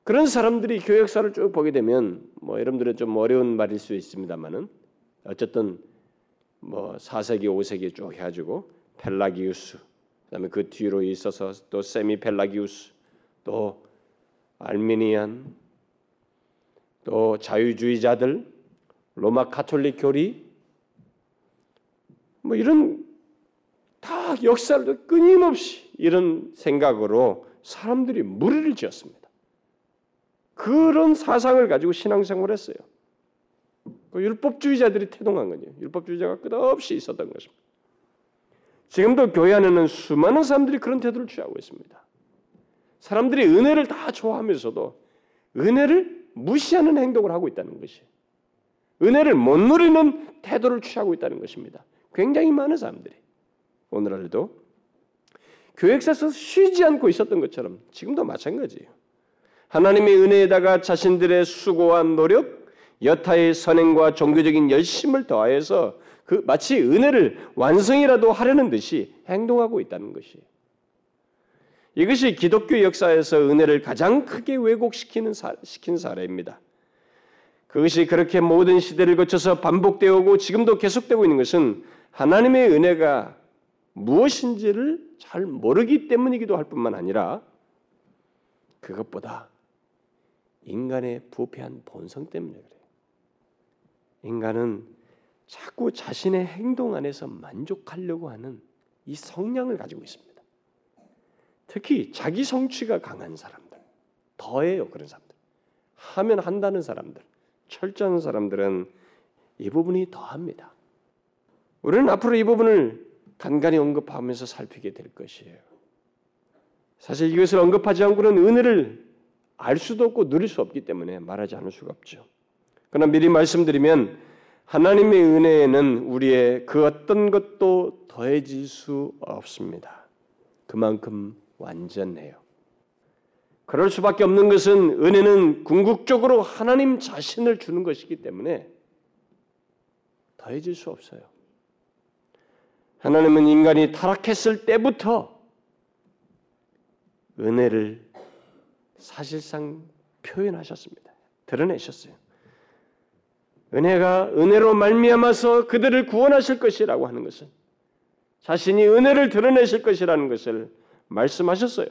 그런 사람들이 교회 역사를 쭉 보게 되면 뭐 여러분들은 좀 어려운 말일 수 있습니다만은 어쨌든 뭐 4세기 5세기 쭉 해가지고 펠라기우스 그다음에 그 뒤로 있어서 또 세미 펠라기우스 또 알미니안 또 자유주의자들 로마 카톨릭 교리 뭐 이런 다 역사를 끊임없이 이런 생각으로 사람들이 무리를 지었습니다. 그런 사상을 가지고 신앙생활을 했어요. 그 율법주의자들이 태동한 거죠. 율법주의자가 끝없이 있었던 것입니다. 지금도 교회 안에는 수많은 사람들이 그런 태도를 취하고 있습니다. 사람들이 은혜를 다 좋아하면서도 은혜를 무시하는 행동을 하고 있다는 것이 은혜를 못 누리는 태도를 취하고 있다는 것입니다. 굉장히 많은 사람들이 오늘날도 교회에서 쉬지 않고 있었던 것처럼 지금도 마찬가지예요. 하나님의 은혜에다가 자신들의 수고와 노력, 여타의 선행과 종교적인 열심을 더하여서 그 마치 은혜를 완성이라도 하려는 듯이 행동하고 있다는 것이 이것이 기독교 역사에서 은혜를 가장 크게 왜곡시키는 사, 시킨 사례입니다. 그것이 그렇게 모든 시대를 거쳐서 반복되어 오고 지금도 계속되고 있는 것은 하나님의 은혜가 무엇인지를 잘 모르기 때문이기도 할 뿐만 아니라 그것보다 인간의 부패한 본성 때문에 그래요. 인간은 자꾸 자신의 행동 안에서 만족하려고 하는 이 성향을 가지고 있습니다. 특히 자기 성취가 강한 사람들, 더해요 그런 사람들. 하면 한다는 사람들, 철저한 사람들은 이 부분이 더합니다. 우리는 앞으로 이 부분을 간간히 언급하면서 살피게 될 것이에요. 사실 이것을 언급하지 않고는 은혜를 알 수도 없고 누릴 수 없기 때문에 말하지 않을 수가 없죠. 그러나 미리 말씀드리면 하나님의 은혜에는 우리의 그 어떤 것도 더해질 수 없습니다. 그만큼 완전해요. 그럴 수밖에 없는 것은 은혜는 궁극적으로 하나님 자신을 주는 것이기 때문에 더해질 수 없어요. 하나님은 인간이 타락했을 때부터 은혜를 사실상 표현하셨습니다. 드러내셨어요. 은혜가 은혜로 말미암아서 그들을 구원하실 것이라고 하는 것은 자신이 은혜를 드러내실 것이라는 것을 말씀하셨어요.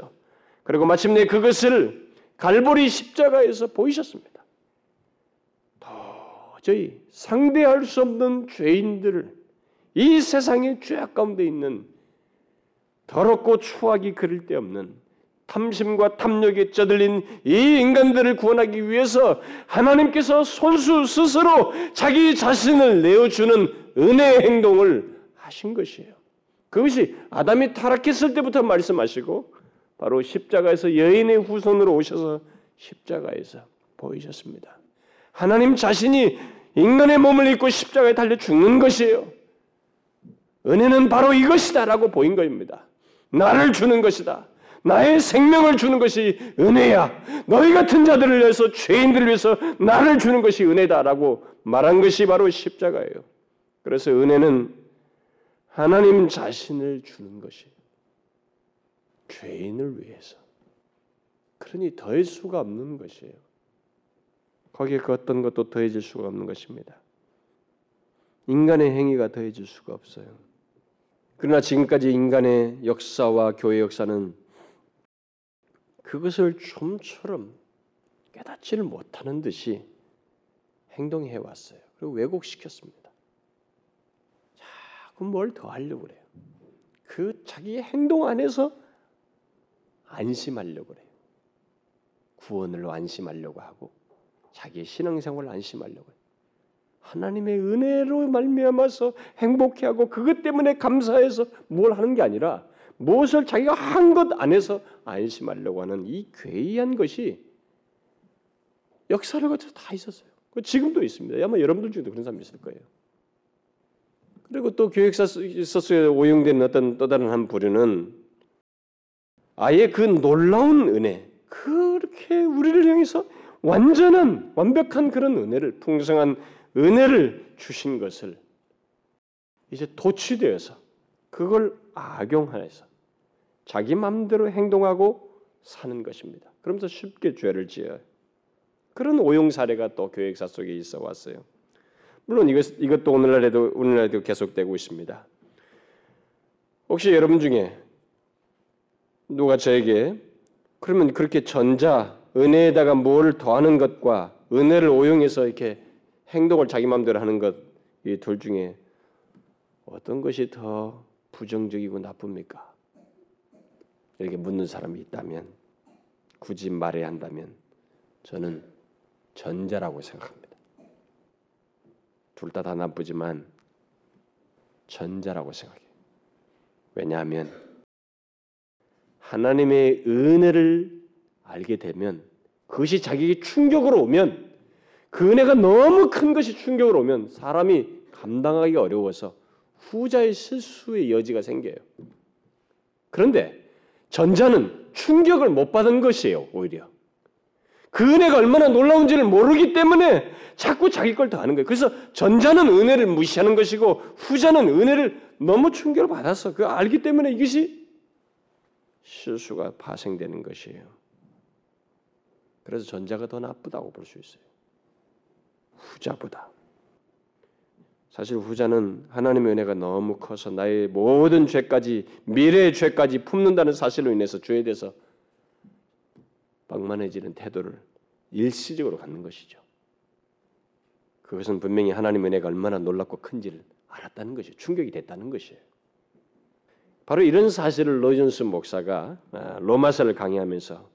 그리고 마침내 그것을 갈보리 십자가에서 보이셨습니다. 도저히 상대할 수 없는 죄인들을 이 세상의 죄악 가운데 있는 더럽고 추악이 그릴 데 없는 탐심과 탐욕에 쩌들린 이 인간들을 구원하기 위해서 하나님께서 손수 스스로 자기 자신을 내어주는 은혜의 행동을 하신 것이에요. 그것이 아담이 타락했을 때부터 말씀하시고 바로 십자가에서 여인의 후손으로 오셔서 십자가에서 보이셨습니다. 하나님 자신이 인간의 몸을 입고 십자가에 달려 죽는 것이에요. 은혜는 바로 이것이다라고 보인 것입니다. 나를 주는 것이다. 나의 생명을 주는 것이 은혜야. 너희 같은 자들을 위해서 죄인들을 위해서 나를 주는 것이 은혜다라고 말한 것이 바로 십자가예요. 그래서 은혜는 하나님 자신을 주는 것이 죄인을 위해서. 그러니 더할 수가 없는 것이에요. 거기에 그 어떤 것도 더해질 수가 없는 것입니다. 인간의 행위가 더해질 수가 없어요. 그러나 지금까지 인간의 역사와 교회 역사는 그것을 좀처럼 깨닫지를 못하는 듯이 행동해 왔어요. 그리고 왜곡시켰습니다. 자꾸 뭘 더 하려고 그래요. 그 자기의 행동 안에서 안심하려고 그래요. 구원을 안심하려고 하고 자기의 신앙생활을 안심하려고 해요. 하나님의 은혜로 말미암아서 행복해하고 그것 때문에 감사해서 뭘 하는 게 아니라 무엇을 자기가 한 것 안에서 안심하려고 하는 이 괴이한 것이 역사를 거쳐 다 있었어요. 지금도 있습니다. 아마 여러분들 중에도 그런 사람이 있을 거예요. 그리고 또 교육사 서수에 오용된 어떤 또 다른 한 부류는 아예 그 놀라운 은혜, 그렇게 우리를 향해서 완전한 완벽한 그런 은혜를 풍성한 은혜를 주신 것을 이제 도취되어서 그걸 악용해서 자기 마음대로 행동하고 사는 것입니다. 그러면서 쉽게 죄를 지어요. 그런 오용 사례가 또 교역사 속에 있어 왔어요. 물론 이것, 이것도 오늘날에도 오늘날에도 계속되고 있습니다. 혹시 여러분 중에 누가 저에게 그러면 그렇게 전자 은혜에다가 뭘 더하는 것과 은혜를 오용해서 이렇게 행동을 자기 마음대로 하는 것 이 둘 중에 어떤 것이 더 부정적이고 나쁩니까? 이렇게 묻는 사람이 있다면 굳이 말해야 한다면 저는 전자라고 생각합니다. 둘 다 다 나쁘지만 전자라고 생각해요. 왜냐하면 하나님의 은혜를 알게 되면 그것이 자기에게 충격으로 오면 그 은혜가 너무 큰 것이 충격으로 오면 사람이 감당하기 어려워서 후자의 실수의 여지가 생겨요. 그런데 전자는 충격을 못 받은 것이에요, 오히려. 그 은혜가 얼마나 놀라운지를 모르기 때문에 자꾸 자기 걸 더 하는 거예요. 그래서 전자는 은혜를 무시하는 것이고 후자는 은혜를 너무 충격을 받아서 그 알기 때문에 이것이 실수가 파생되는 것이에요. 그래서 전자가 더 나쁘다고 볼 수 있어요. 후자보다. 사실 후자는 하나님의 은혜가 너무 커서 나의 모든 죄까지 미래의 죄까지 품는다는 사실로 인해서 죄에 대해서 방만해지는 태도를 일시적으로 갖는 것이죠. 그것은 분명히 하나님의 은혜가 얼마나 놀랍고 큰지를 알았다는 것이 충격이 됐다는 것이에요. 바로 이런 사실을 로이존스 목사가 아, 로마서를 강의하면서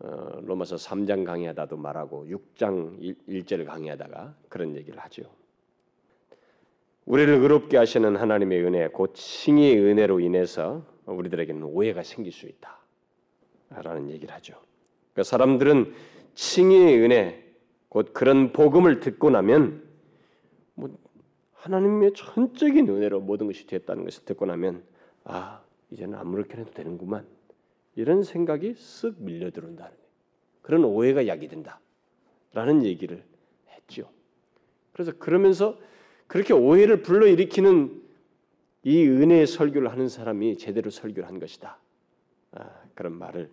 어, 로마서 3장 강의하다도 말하고 6장 1절을 강의하다가 그런 얘기를 하죠. 우리를 의롭게 하시는 하나님의 은혜, 곧 칭의 은혜로 인해서 우리들에게는 오해가 생길 수 있다라는 얘기를 하죠. 그러니까 사람들은 칭의 은혜, 곧 그런 복음을 듣고 나면 뭐 하나님의 전적인 은혜로 모든 것이 됐다는 것을 듣고 나면 아 이제는 아무렇게 해도 되는구만 이런 생각이 쓱 밀려 들어온다는 그런 오해가 야기된다라는 얘기를 했죠. 그래서 그러면서 그렇게 오해를 불러일으키는 이 은혜의 설교를 하는 사람이 제대로 설교를 한 것이다. 아, 그런 말을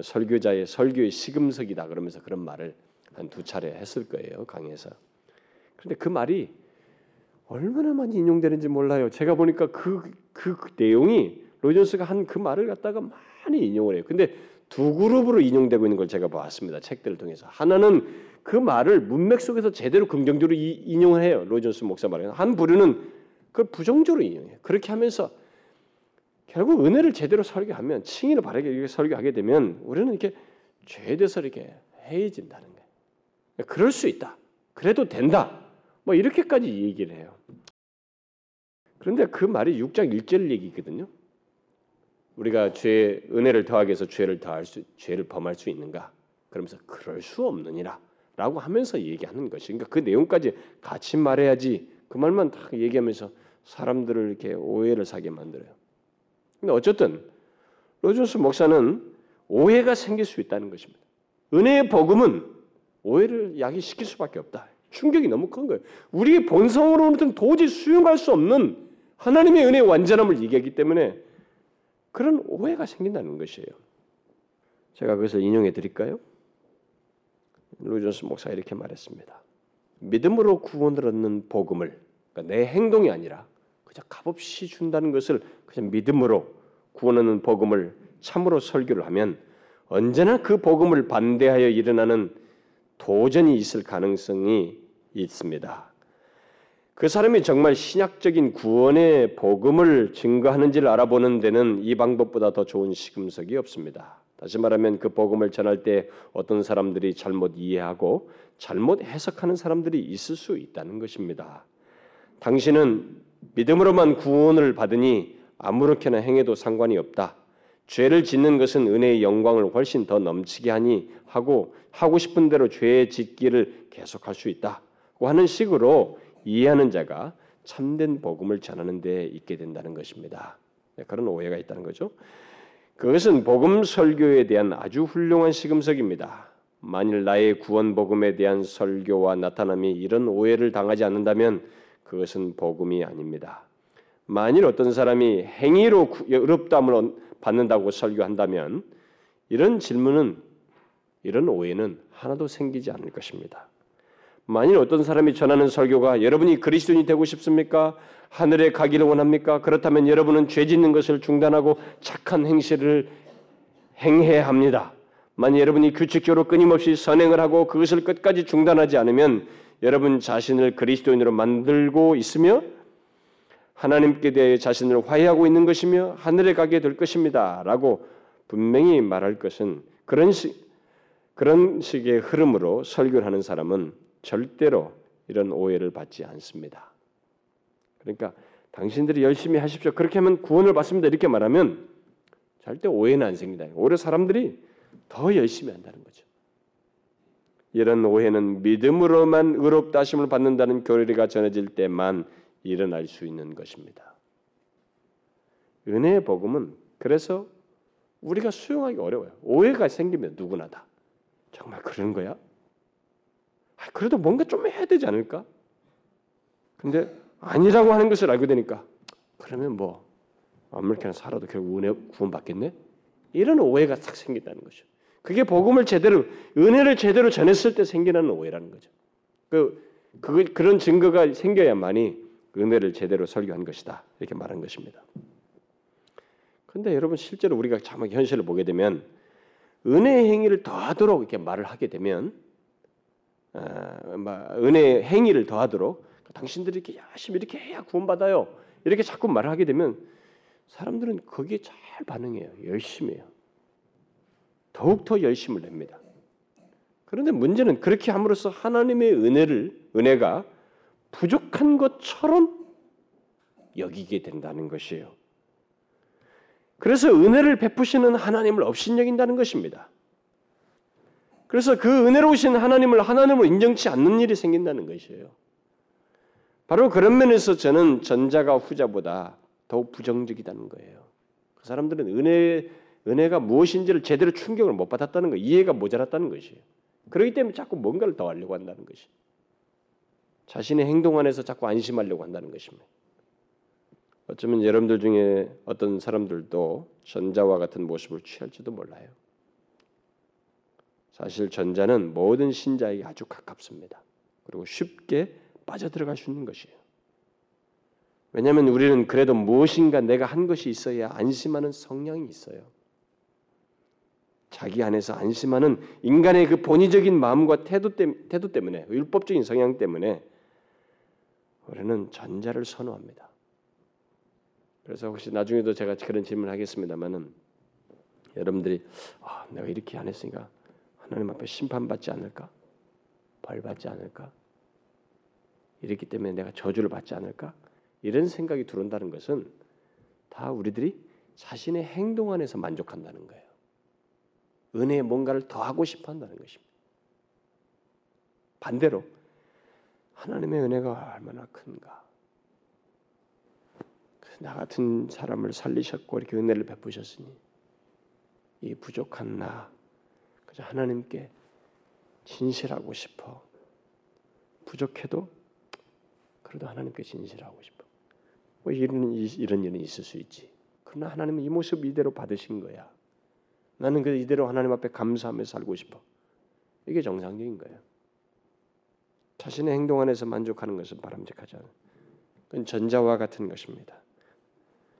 설교자의 설교의 시금석이다 그러면서 그런 말을 한 두 차례 했을 거예요 강의에서. 그런데 그 말이 얼마나 많이 인용되는지 몰라요. 제가 보니까 그, 그, 그 내용이 로이존스가 한 그 말을 갖다가 많이 인용을 해요. 근데 두 그룹으로 인용되고 있는 걸 제가 보았습니다. 책들을 통해서 하나는 그 말을 문맥 속에서 제대로 긍정적으로 인용을 해요. 로이존스 목사 말에 한 부류는 그걸 부정적으로 인용해요. 그렇게 하면서 결국 은혜를 제대로 설교하면 칭의를 바르게 이렇게 설교하게 되면 우리는 이렇게 죄에 대해서 이렇게 해해진다는 거예요. 그럴 수 있다. 그래도 된다. 뭐 이렇게까지 얘기를 해요. 그런데 그 말이 6장 1절 얘기거든요. 우리가 죄 은혜를 더하기 위해서 죄를 더할 수 죄를 범할 수 있는가? 그러면서 그럴 수 없느니라라고 하면서 얘기하는 것이 그러니까 그 내용까지 같이 말해야지 그 말만 다 얘기하면서 사람들을 이렇게 오해를 사게 만들어요. 근데 어쨌든 로준스 목사는 오해가 생길 수 있다는 것입니다. 은혜의 복음은 오해를 야기시킬 수밖에 없다. 충격이 너무 큰 거예요. 우리의 본성으로는 도저히 수용할 수 없는 하나님의 은혜의 완전함을 얘기하기 때문에 그런 오해가 생긴다는 것이에요. 제가 그것을 인용해 드릴까요? 루존스 목사가 이렇게 말했습니다. 믿음으로 구원을 얻는 복음을 그러니까 내 행동이 아니라 그냥 값없이 준다는 것을 그냥 믿음으로 구원하는 복음을 참으로 설교를 하면 언제나 그 복음을 반대하여 일어나는 도전이 있을 가능성이 있습니다. 그 사람이 정말 신약적인 구원의 복음을 증거하는지를 알아보는 데는 이 방법보다 더 좋은 시금석이 없습니다. 다시 말하면 그 복음을 전할 때 어떤 사람들이 잘못 이해하고 잘못 해석하는 사람들이 있을 수 있다는 것입니다. 당신은 믿음으로만 구원을 받으니 아무렇게나 행해도 상관이 없다. 죄를 짓는 것은 은혜의 영광을 훨씬 더 넘치게 하니 하고 하고 싶은 대로 죄의 짓기를 계속할 수 있다고 하는 식으로 이해하는 자가 참된 복음을 전하는 데 있게 된다는 것입니다. 네, 그런 오해가 있다는 거죠. 그것은 복음 설교에 대한 아주 훌륭한 시금석입니다. 만일 나의 구원 복음에 대한 설교와 나타남이 이런 오해를 당하지 않는다면 그것은 복음이 아닙니다. 만일 어떤 사람이 행위로 의롭다함을 받는다고 설교한다면 이런 질문은 이런 오해는 하나도 생기지 않을 것입니다. 만일 어떤 사람이 전하는 설교가 여러분이 그리스도인이 되고 싶습니까? 하늘에 가기를 원합니까? 그렇다면 여러분은 죄 짓는 것을 중단하고 착한 행실을 행해야 합니다. 만약 여러분이 규칙적으로 끊임없이 선행을 하고 그것을 끝까지 중단하지 않으면 여러분 자신을 그리스도인으로 만들고 있으며 하나님께 대해 자신을 화해하고 있는 것이며 하늘에 가게 될 것입니다.라고 분명히 말할 것은 그런 식 그런 식의 흐름으로 설교를 하는 사람은 절대로 이런 오해를 받지 않습니다. 그러니까 당신들이 열심히 하십시오. 그렇게 하면 구원을 받습니다. 이렇게 말하면 절대 오해는 안 생긴다. 오히려 사람들이 더 열심히 한다는 거죠. 이런 오해는 믿음으로만 의롭다 하심을 받는다는 교리가 전해질 때만 일어날 수 있는 것입니다. 은혜의 복음은 그래서 우리가 수용하기 어려워요. 오해가 생기면 누구나 다. 정말 그런 거야? 아, 그래도 뭔가 좀 해야 되지 않을까? 근데 아니라고 하는 것을 알게 되니까 그러면 뭐 아무렇게나 살아도 결국 은혜 구원 받겠네? 이런 오해가 싹 생긴다는 거죠. 그게 복음을 제대로 은혜를 제대로 전했을 때 생기는 오해라는 거죠. 그 그 그런 증거가 생겨야만이 은혜를 제대로 설교한 것이다 이렇게 말한 것입니다. 그런데 여러분 실제로 우리가 참 현실을 보게 되면 은혜 행위를 더하도록 이렇게 말을 하게 되면 아, 은혜 행위를 더하도록 당신들이 이렇게 열심히 이렇게 해야 구원받아요. 이렇게 자꾸 말을 하게 되면 사람들은 거기에 잘 반응해요. 열심히 해요. 더욱더 열심을 냅니다. 그런데 문제는 그렇게 함으로써 하나님의 은혜를 은혜가 부족한 것처럼 여기게 된다는 것이에요. 그래서 은혜를 베푸시는 하나님을 업신여긴다는 것입니다. 그래서 그 은혜로우신 하나님을 하나님으로 인정치 않는 일이 생긴다는 것이에요. 바로 그런 면에서 저는 전자가 후자보다 더욱 부정적이다는 거예요. 그 사람들은 은혜 은혜가 무엇인지를 제대로 충격을 못 받았다는 거, 이해가 모자랐다는 것이에요. 그렇기 때문에 자꾸 뭔가를 더 하려고 한다는 것이. 자신의 행동 안에서 자꾸 안심하려고 한다는 것입니다. 어쩌면 여러분들 중에 어떤 사람들도 전자와 같은 모습을 취할지도 몰라요. 사실 전자는 모든 신자에게 아주 가깝습니다. 그리고 쉽게 빠져들어갈 수 있는 것이에요. 왜냐하면 우리는 그래도 무엇인가 내가 한 것이 있어야 안심하는 성향이 있어요. 자기 안에서 안심하는 인간의 그 본의적인 마음과 태도, 태도 때문에 율법적인 성향 때문에 우리는 전자를 선호합니다. 그래서 혹시 나중에도 제가 그런 질문을 하겠습니다만은 여러분들이 아, 내가 이렇게 안 했으니까 하나님 앞에 심판받지 않을까? 벌 받지 않을까? 이랬기 때문에 내가 저주를 받지 않을까? 이런 생각이 들어온다는 것은 다 우리들이 자신의 행동 안에서 만족한다는 거예요. 은혜에 뭔가를 더 하고 싶어 한다는 것입니다. 반대로 하나님의 은혜가 얼마나 큰가. 나 같은 사람을 살리셨고 이렇게 은혜를 베푸셨으니 이 부족한 나 그저 하나님께 진실하고 싶어. 부족해도 그래도 하나님께 진실하고 싶어. 뭐 이런 이런 일은 있을 수 있지. 그러나 하나님은 이 모습 이대로 받으신 거야. 나는 그 이대로 하나님 앞에 감사하며 살고 싶어. 이게 정상적인 거예요. 자신의 행동 안에서 만족하는 것은 바람직하지 않아. 그건 전자와 같은 것입니다.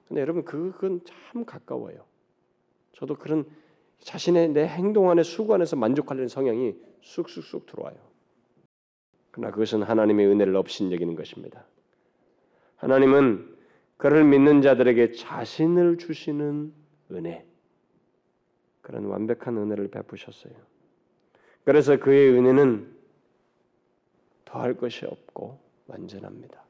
근데 여러분 그건 참 가까워요. 저도 그런 자신의 내 행동 안에 수고 안에서 만족하려는 성향이 쑥쑥쑥 들어와요. 그러나 그것은 하나님의 은혜를 없인 여기는 것입니다. 하나님은 그를 믿는 자들에게 자신을 주시는 은혜, 그런 완벽한 은혜를 베푸셨어요. 그래서 그의 은혜는 더할 것이 없고 완전합니다.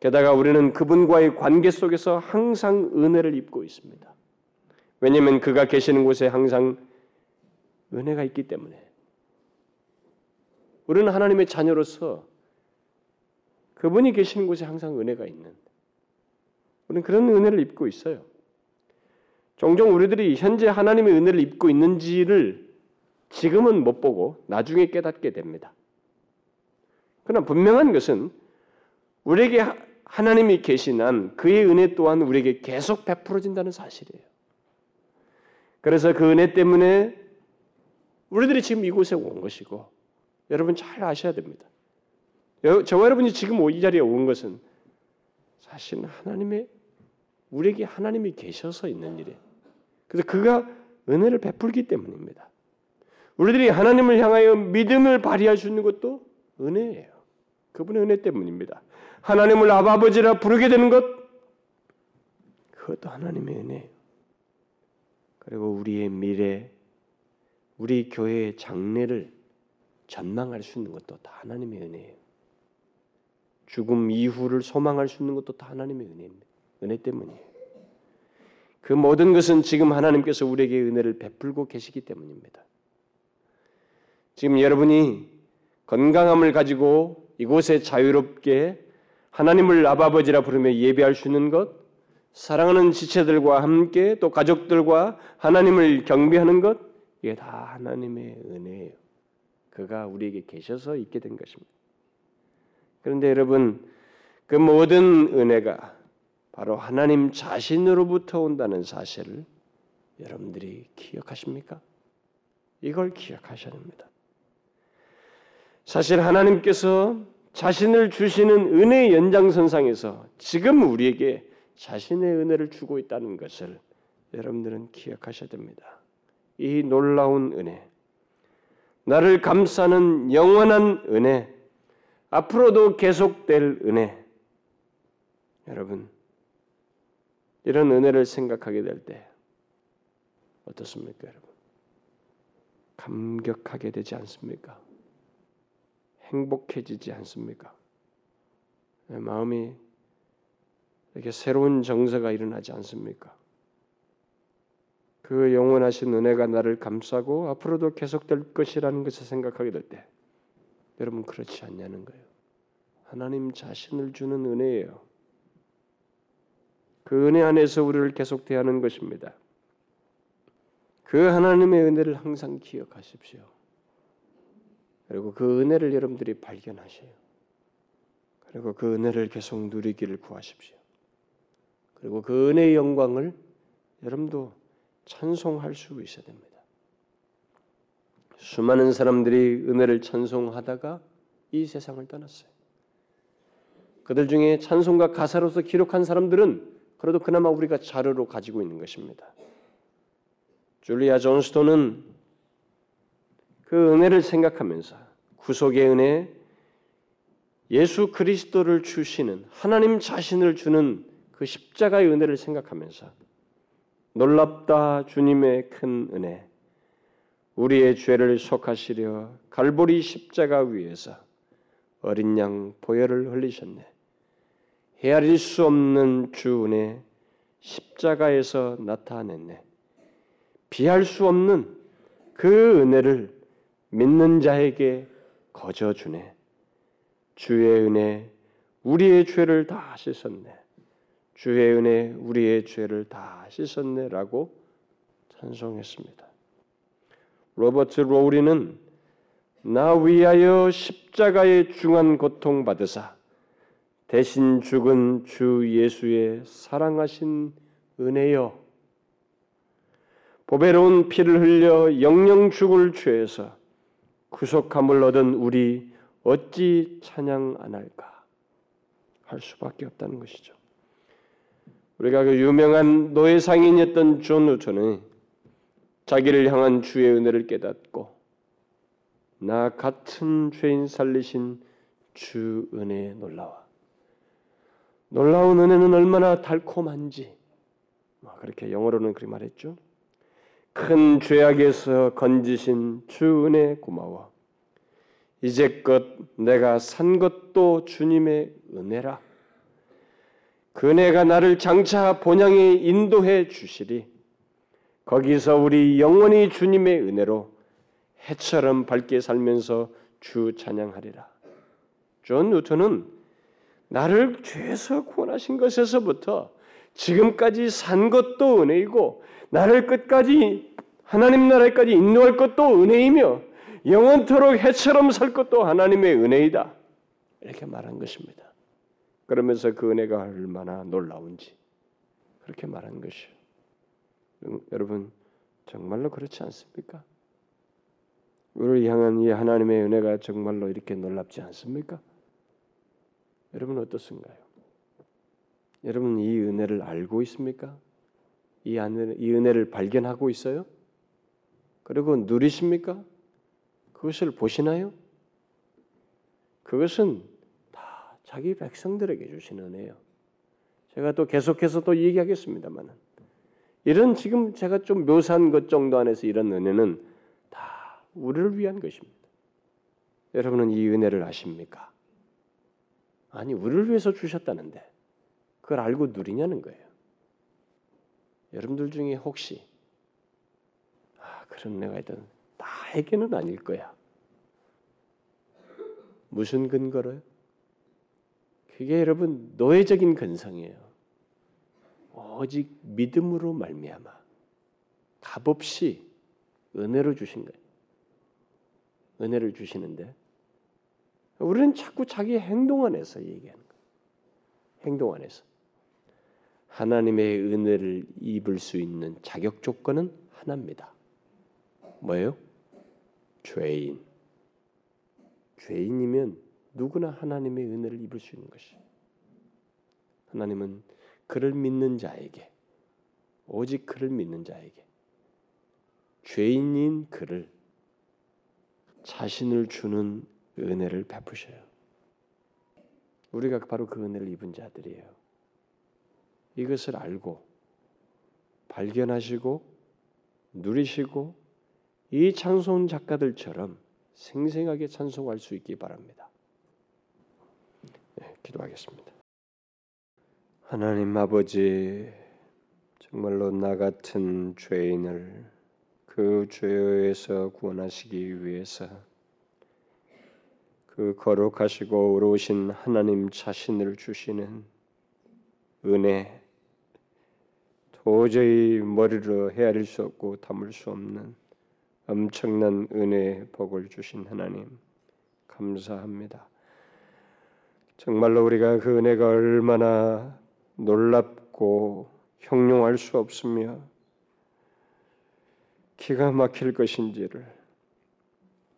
게다가 우리는 그분과의 관계 속에서 항상 은혜를 입고 있습니다. 왜냐하면 그가 계시는 곳에 항상 은혜가 있기 때문에 우리는 하나님의 자녀로서 그분이 계시는 곳에 항상 은혜가 있는 우리는 그런 은혜를 입고 있어요. 종종 우리들이 현재 하나님의 은혜를 입고 있는지를 지금은 못 보고 나중에 깨닫게 됩니다. 그러나 분명한 것은 우리에게 하나님이 계신 한 그의 은혜 또한 우리에게 계속 베풀어진다는 사실이에요. 그래서 그 은혜 때문에 우리들이 지금 이곳에 온 것이고 여러분 잘 아셔야 됩니다. 저와 여러분이 지금 이 자리에 온 것은 사실 하나님의 우리에게 하나님이 계셔서 있는 일이에요. 그래서 그가 은혜를 베풀기 때문입니다. 우리들이 하나님을 향하여 믿음을 발휘할 수 있는 것도 은혜예요. 그분의 은혜 때문입니다. 하나님을 아버지라 부르게 되는 것 그것도 하나님의 은혜예요. 그리고 우리의 미래, 우리 교회의 장래를 전망할 수 있는 것도 다 하나님의 은혜예요. 죽음 이후를 소망할 수 있는 것도 다 하나님의 은혜입니다. 은혜 때문이에요. 그 모든 것은 지금 하나님께서 우리에게 은혜를 베풀고 계시기 때문입니다. 지금 여러분이 건강함을 가지고 이곳에 자유롭게 하나님을 아버지라 부르며 예배할 수 있는 것, 사랑하는 지체들과 함께 또 가족들과 하나님을 경배하는 것, 이게 다 하나님의 은혜예요. 그가 우리에게 계셔서 있게 된 것입니다. 그런데 여러분, 그 모든 은혜가 바로 하나님 자신으로부터 온다는 사실을 여러분들이 기억하십니까? 이걸 기억하셔야 됩니다. 사실 하나님께서 자신을 주시는 은혜의 연장선상에서 지금 우리에게 자신의 은혜를 주고 있다는 것을 여러분들은 기억하셔야 됩니다. 이 놀라운 은혜, 나를 감싸는 영원한 은혜, 앞으로도 계속될 은혜. 여러분, 이런 은혜를 생각하게 될 때 어떻습니까, 여러분? 감격하게 되지 않습니까? 행복해지지 않습니까? 마음이 이렇게 새로운 정서가 일어나지 않습니까? 그 영원하신 은혜가 나를 감싸고 앞으로도 계속될 것이라는 것을 생각하게 될 때, 여러분 그렇지 않냐는 거예요. 하나님 자신을 주는 은혜예요. 그 은혜 안에서 우리를 계속 대하는 것입니다. 그 하나님의 은혜를 항상 기억하십시오. 그리고 그 은혜를 여러분들이 발견하세요. 그리고 그 은혜를 계속 누리기를 구하십시오. 그리고 그 은혜의 영광을 여러분도 찬송할 수 있어야 됩니다. 수많은 사람들이 은혜를 찬송하다가 이 세상을 떠났어요. 그들 중에 찬송가 가사로서 기록한 사람들은 그래도 그나마 우리가 자료로 가지고 있는 것입니다. 줄리아 존스톤은 그 은혜를 생각하면서 구속의 은혜, 예수 그리스도를 주시는 하나님 자신을 주는 그 십자가의 은혜를 생각하면서 놀랍다 주님의 큰 은혜 우리의 죄를 속하시려 갈보리 십자가 위에서 어린 양 보혈을 흘리셨네. 헤아릴 수 없는 주 은혜 십자가에서 나타냈네. 비할 수 없는 그 은혜를 믿는 자에게 거저 주네. 주의 은혜 우리의 죄를 다 씻었네. 주의 은혜 우리의 죄를 다 씻었네라고 찬송했습니다. 로버트 로우리는 나 위하여 십자가의 중한 고통 받으사 대신 죽은 주 예수의 사랑하신 은혜여 보배로운 피를 흘려 영영 죽을 죄에서 구속함을 얻은 우리 어찌 찬양 안 할까 할 수밖에 없다는 것이죠. 우리가 그 유명한 노예 상인이었던 존 뉴턴은 자기를 향한 주의 은혜를 깨닫고 나 같은 죄인 살리신 주 은혜에 놀라워. 놀라운 은혜는 얼마나 달콤한지 뭐 그렇게 영어로는 그렇게 말했죠. 큰 죄악에서 건지신 주 은혜 고마워. 이제껏 내가 산 것도 주님의 은혜라. 그네가 나를 장차 본향에 인도해 주시리. 거기서 우리 영원히 주님의 은혜로 해처럼 밝게 살면서 주 찬양하리라. 존 뉴턴은 나를 죄에서 구원하신 것에서부터 지금까지 산 것도 은혜이고 나를 끝까지 하나님 나라까지 인도할 것도 은혜이며 영원토록 해처럼 살 것도 하나님의 은혜이다. 이렇게 말한 것입니다. 그러면서 그 은혜가 얼마나 놀라운지 그렇게 말한 것이요. 여러분 정말로 그렇지 않습니까? 우리를 향한 이 하나님의 은혜가 정말로 이렇게 놀랍지 않습니까? 여러분 어떻습니까요? 여러분 이 은혜를 알고 있습니까? 이 은혜를 발견하고 있어요? 그리고 누리십니까? 그것을 보시나요? 그것은 자기 백성들에게 주신 은혜요. 제가 또 계속해서 또 얘기하겠습니다만은 이런 지금 제가 좀 묘사한 것 정도 안에서 이런 은혜는 다 우리를 위한 것입니다. 여러분은 이 은혜를 아십니까? 아니 우리를 위해서 주셨다는데 그걸 알고 누리냐는 거예요. 여러분들 중에 혹시 아, 그런 은혜가 있다 나에게는 아닐 거야. 무슨 근거로요? 그게 여러분 노예적인 근성이에요. 오직 믿음으로 말미암아 값없이 은혜로 주신 거예요. 은혜를 주시는데 우리는 자꾸 자기 행동 안에서 얘기하는 거예요. 행동 안에서 하나님의 은혜를 입을 수 있는 자격 조건은 하나입니다. 뭐예요? 죄인. 죄인이면 누구나 하나님의 은혜를 입을 수 있는 것이. 하나님은 그를 믿는 자에게 오직 그를 믿는 자에게 죄인인 그를 자신을 주는 은혜를 베푸셔요. 우리가 바로 그 은혜를 입은 자들이에요. 이것을 알고 발견하시고 누리시고 이 찬송 작가들처럼 생생하게 찬송할 수 있기 바랍니다. 네, 기도하겠습니다. 하나님 아버지 정말로 나 같은 죄인을 그 죄에서 구원하시기 위해서 그 거룩하시고 의로우신 하나님 자신을 주시는 은혜 도저히 머리로 헤아릴 수 없고 담을 수 없는 엄청난 은혜의 복을 주신 하나님 감사합니다. 정말로 우리가 그 은혜가 얼마나 놀랍고 형용할 수 없으며 기가 막힐 것인지를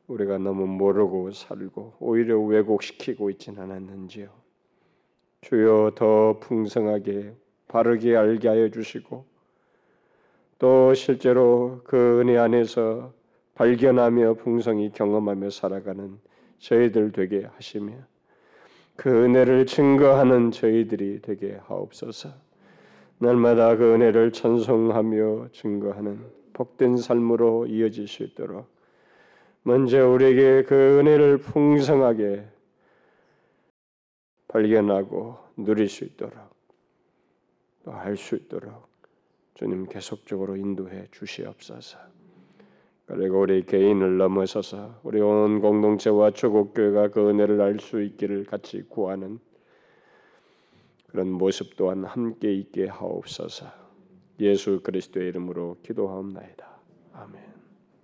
우리가 너무 모르고 살고 오히려 왜곡시키고 있진 않았는지요. 주여 더 풍성하게 바르게 알게 하여 주시고 또 실제로 그 은혜 안에서 발견하며 풍성히 경험하며 살아가는 저희들 되게 하시며 그 은혜를 증거하는 저희들이 되게 하옵소서. 날마다 그 은혜를 찬송하며 증거하는 복된 삶으로 이어질 수 있도록 먼저 우리에게 그 은혜를 풍성하게 발견하고 누릴 수 있도록 또 알 수 있도록 주님 계속적으로 인도해 주시옵소서. 그리고 우리 개인을 넘어서서 우리 온 공동체와 조국교회가 그 은혜를 알 수 있기를 같이 구하는 그런 모습 또한 함께 있게 하옵소서. 예수 그리스도의 이름으로 기도하옵나이다. 아멘.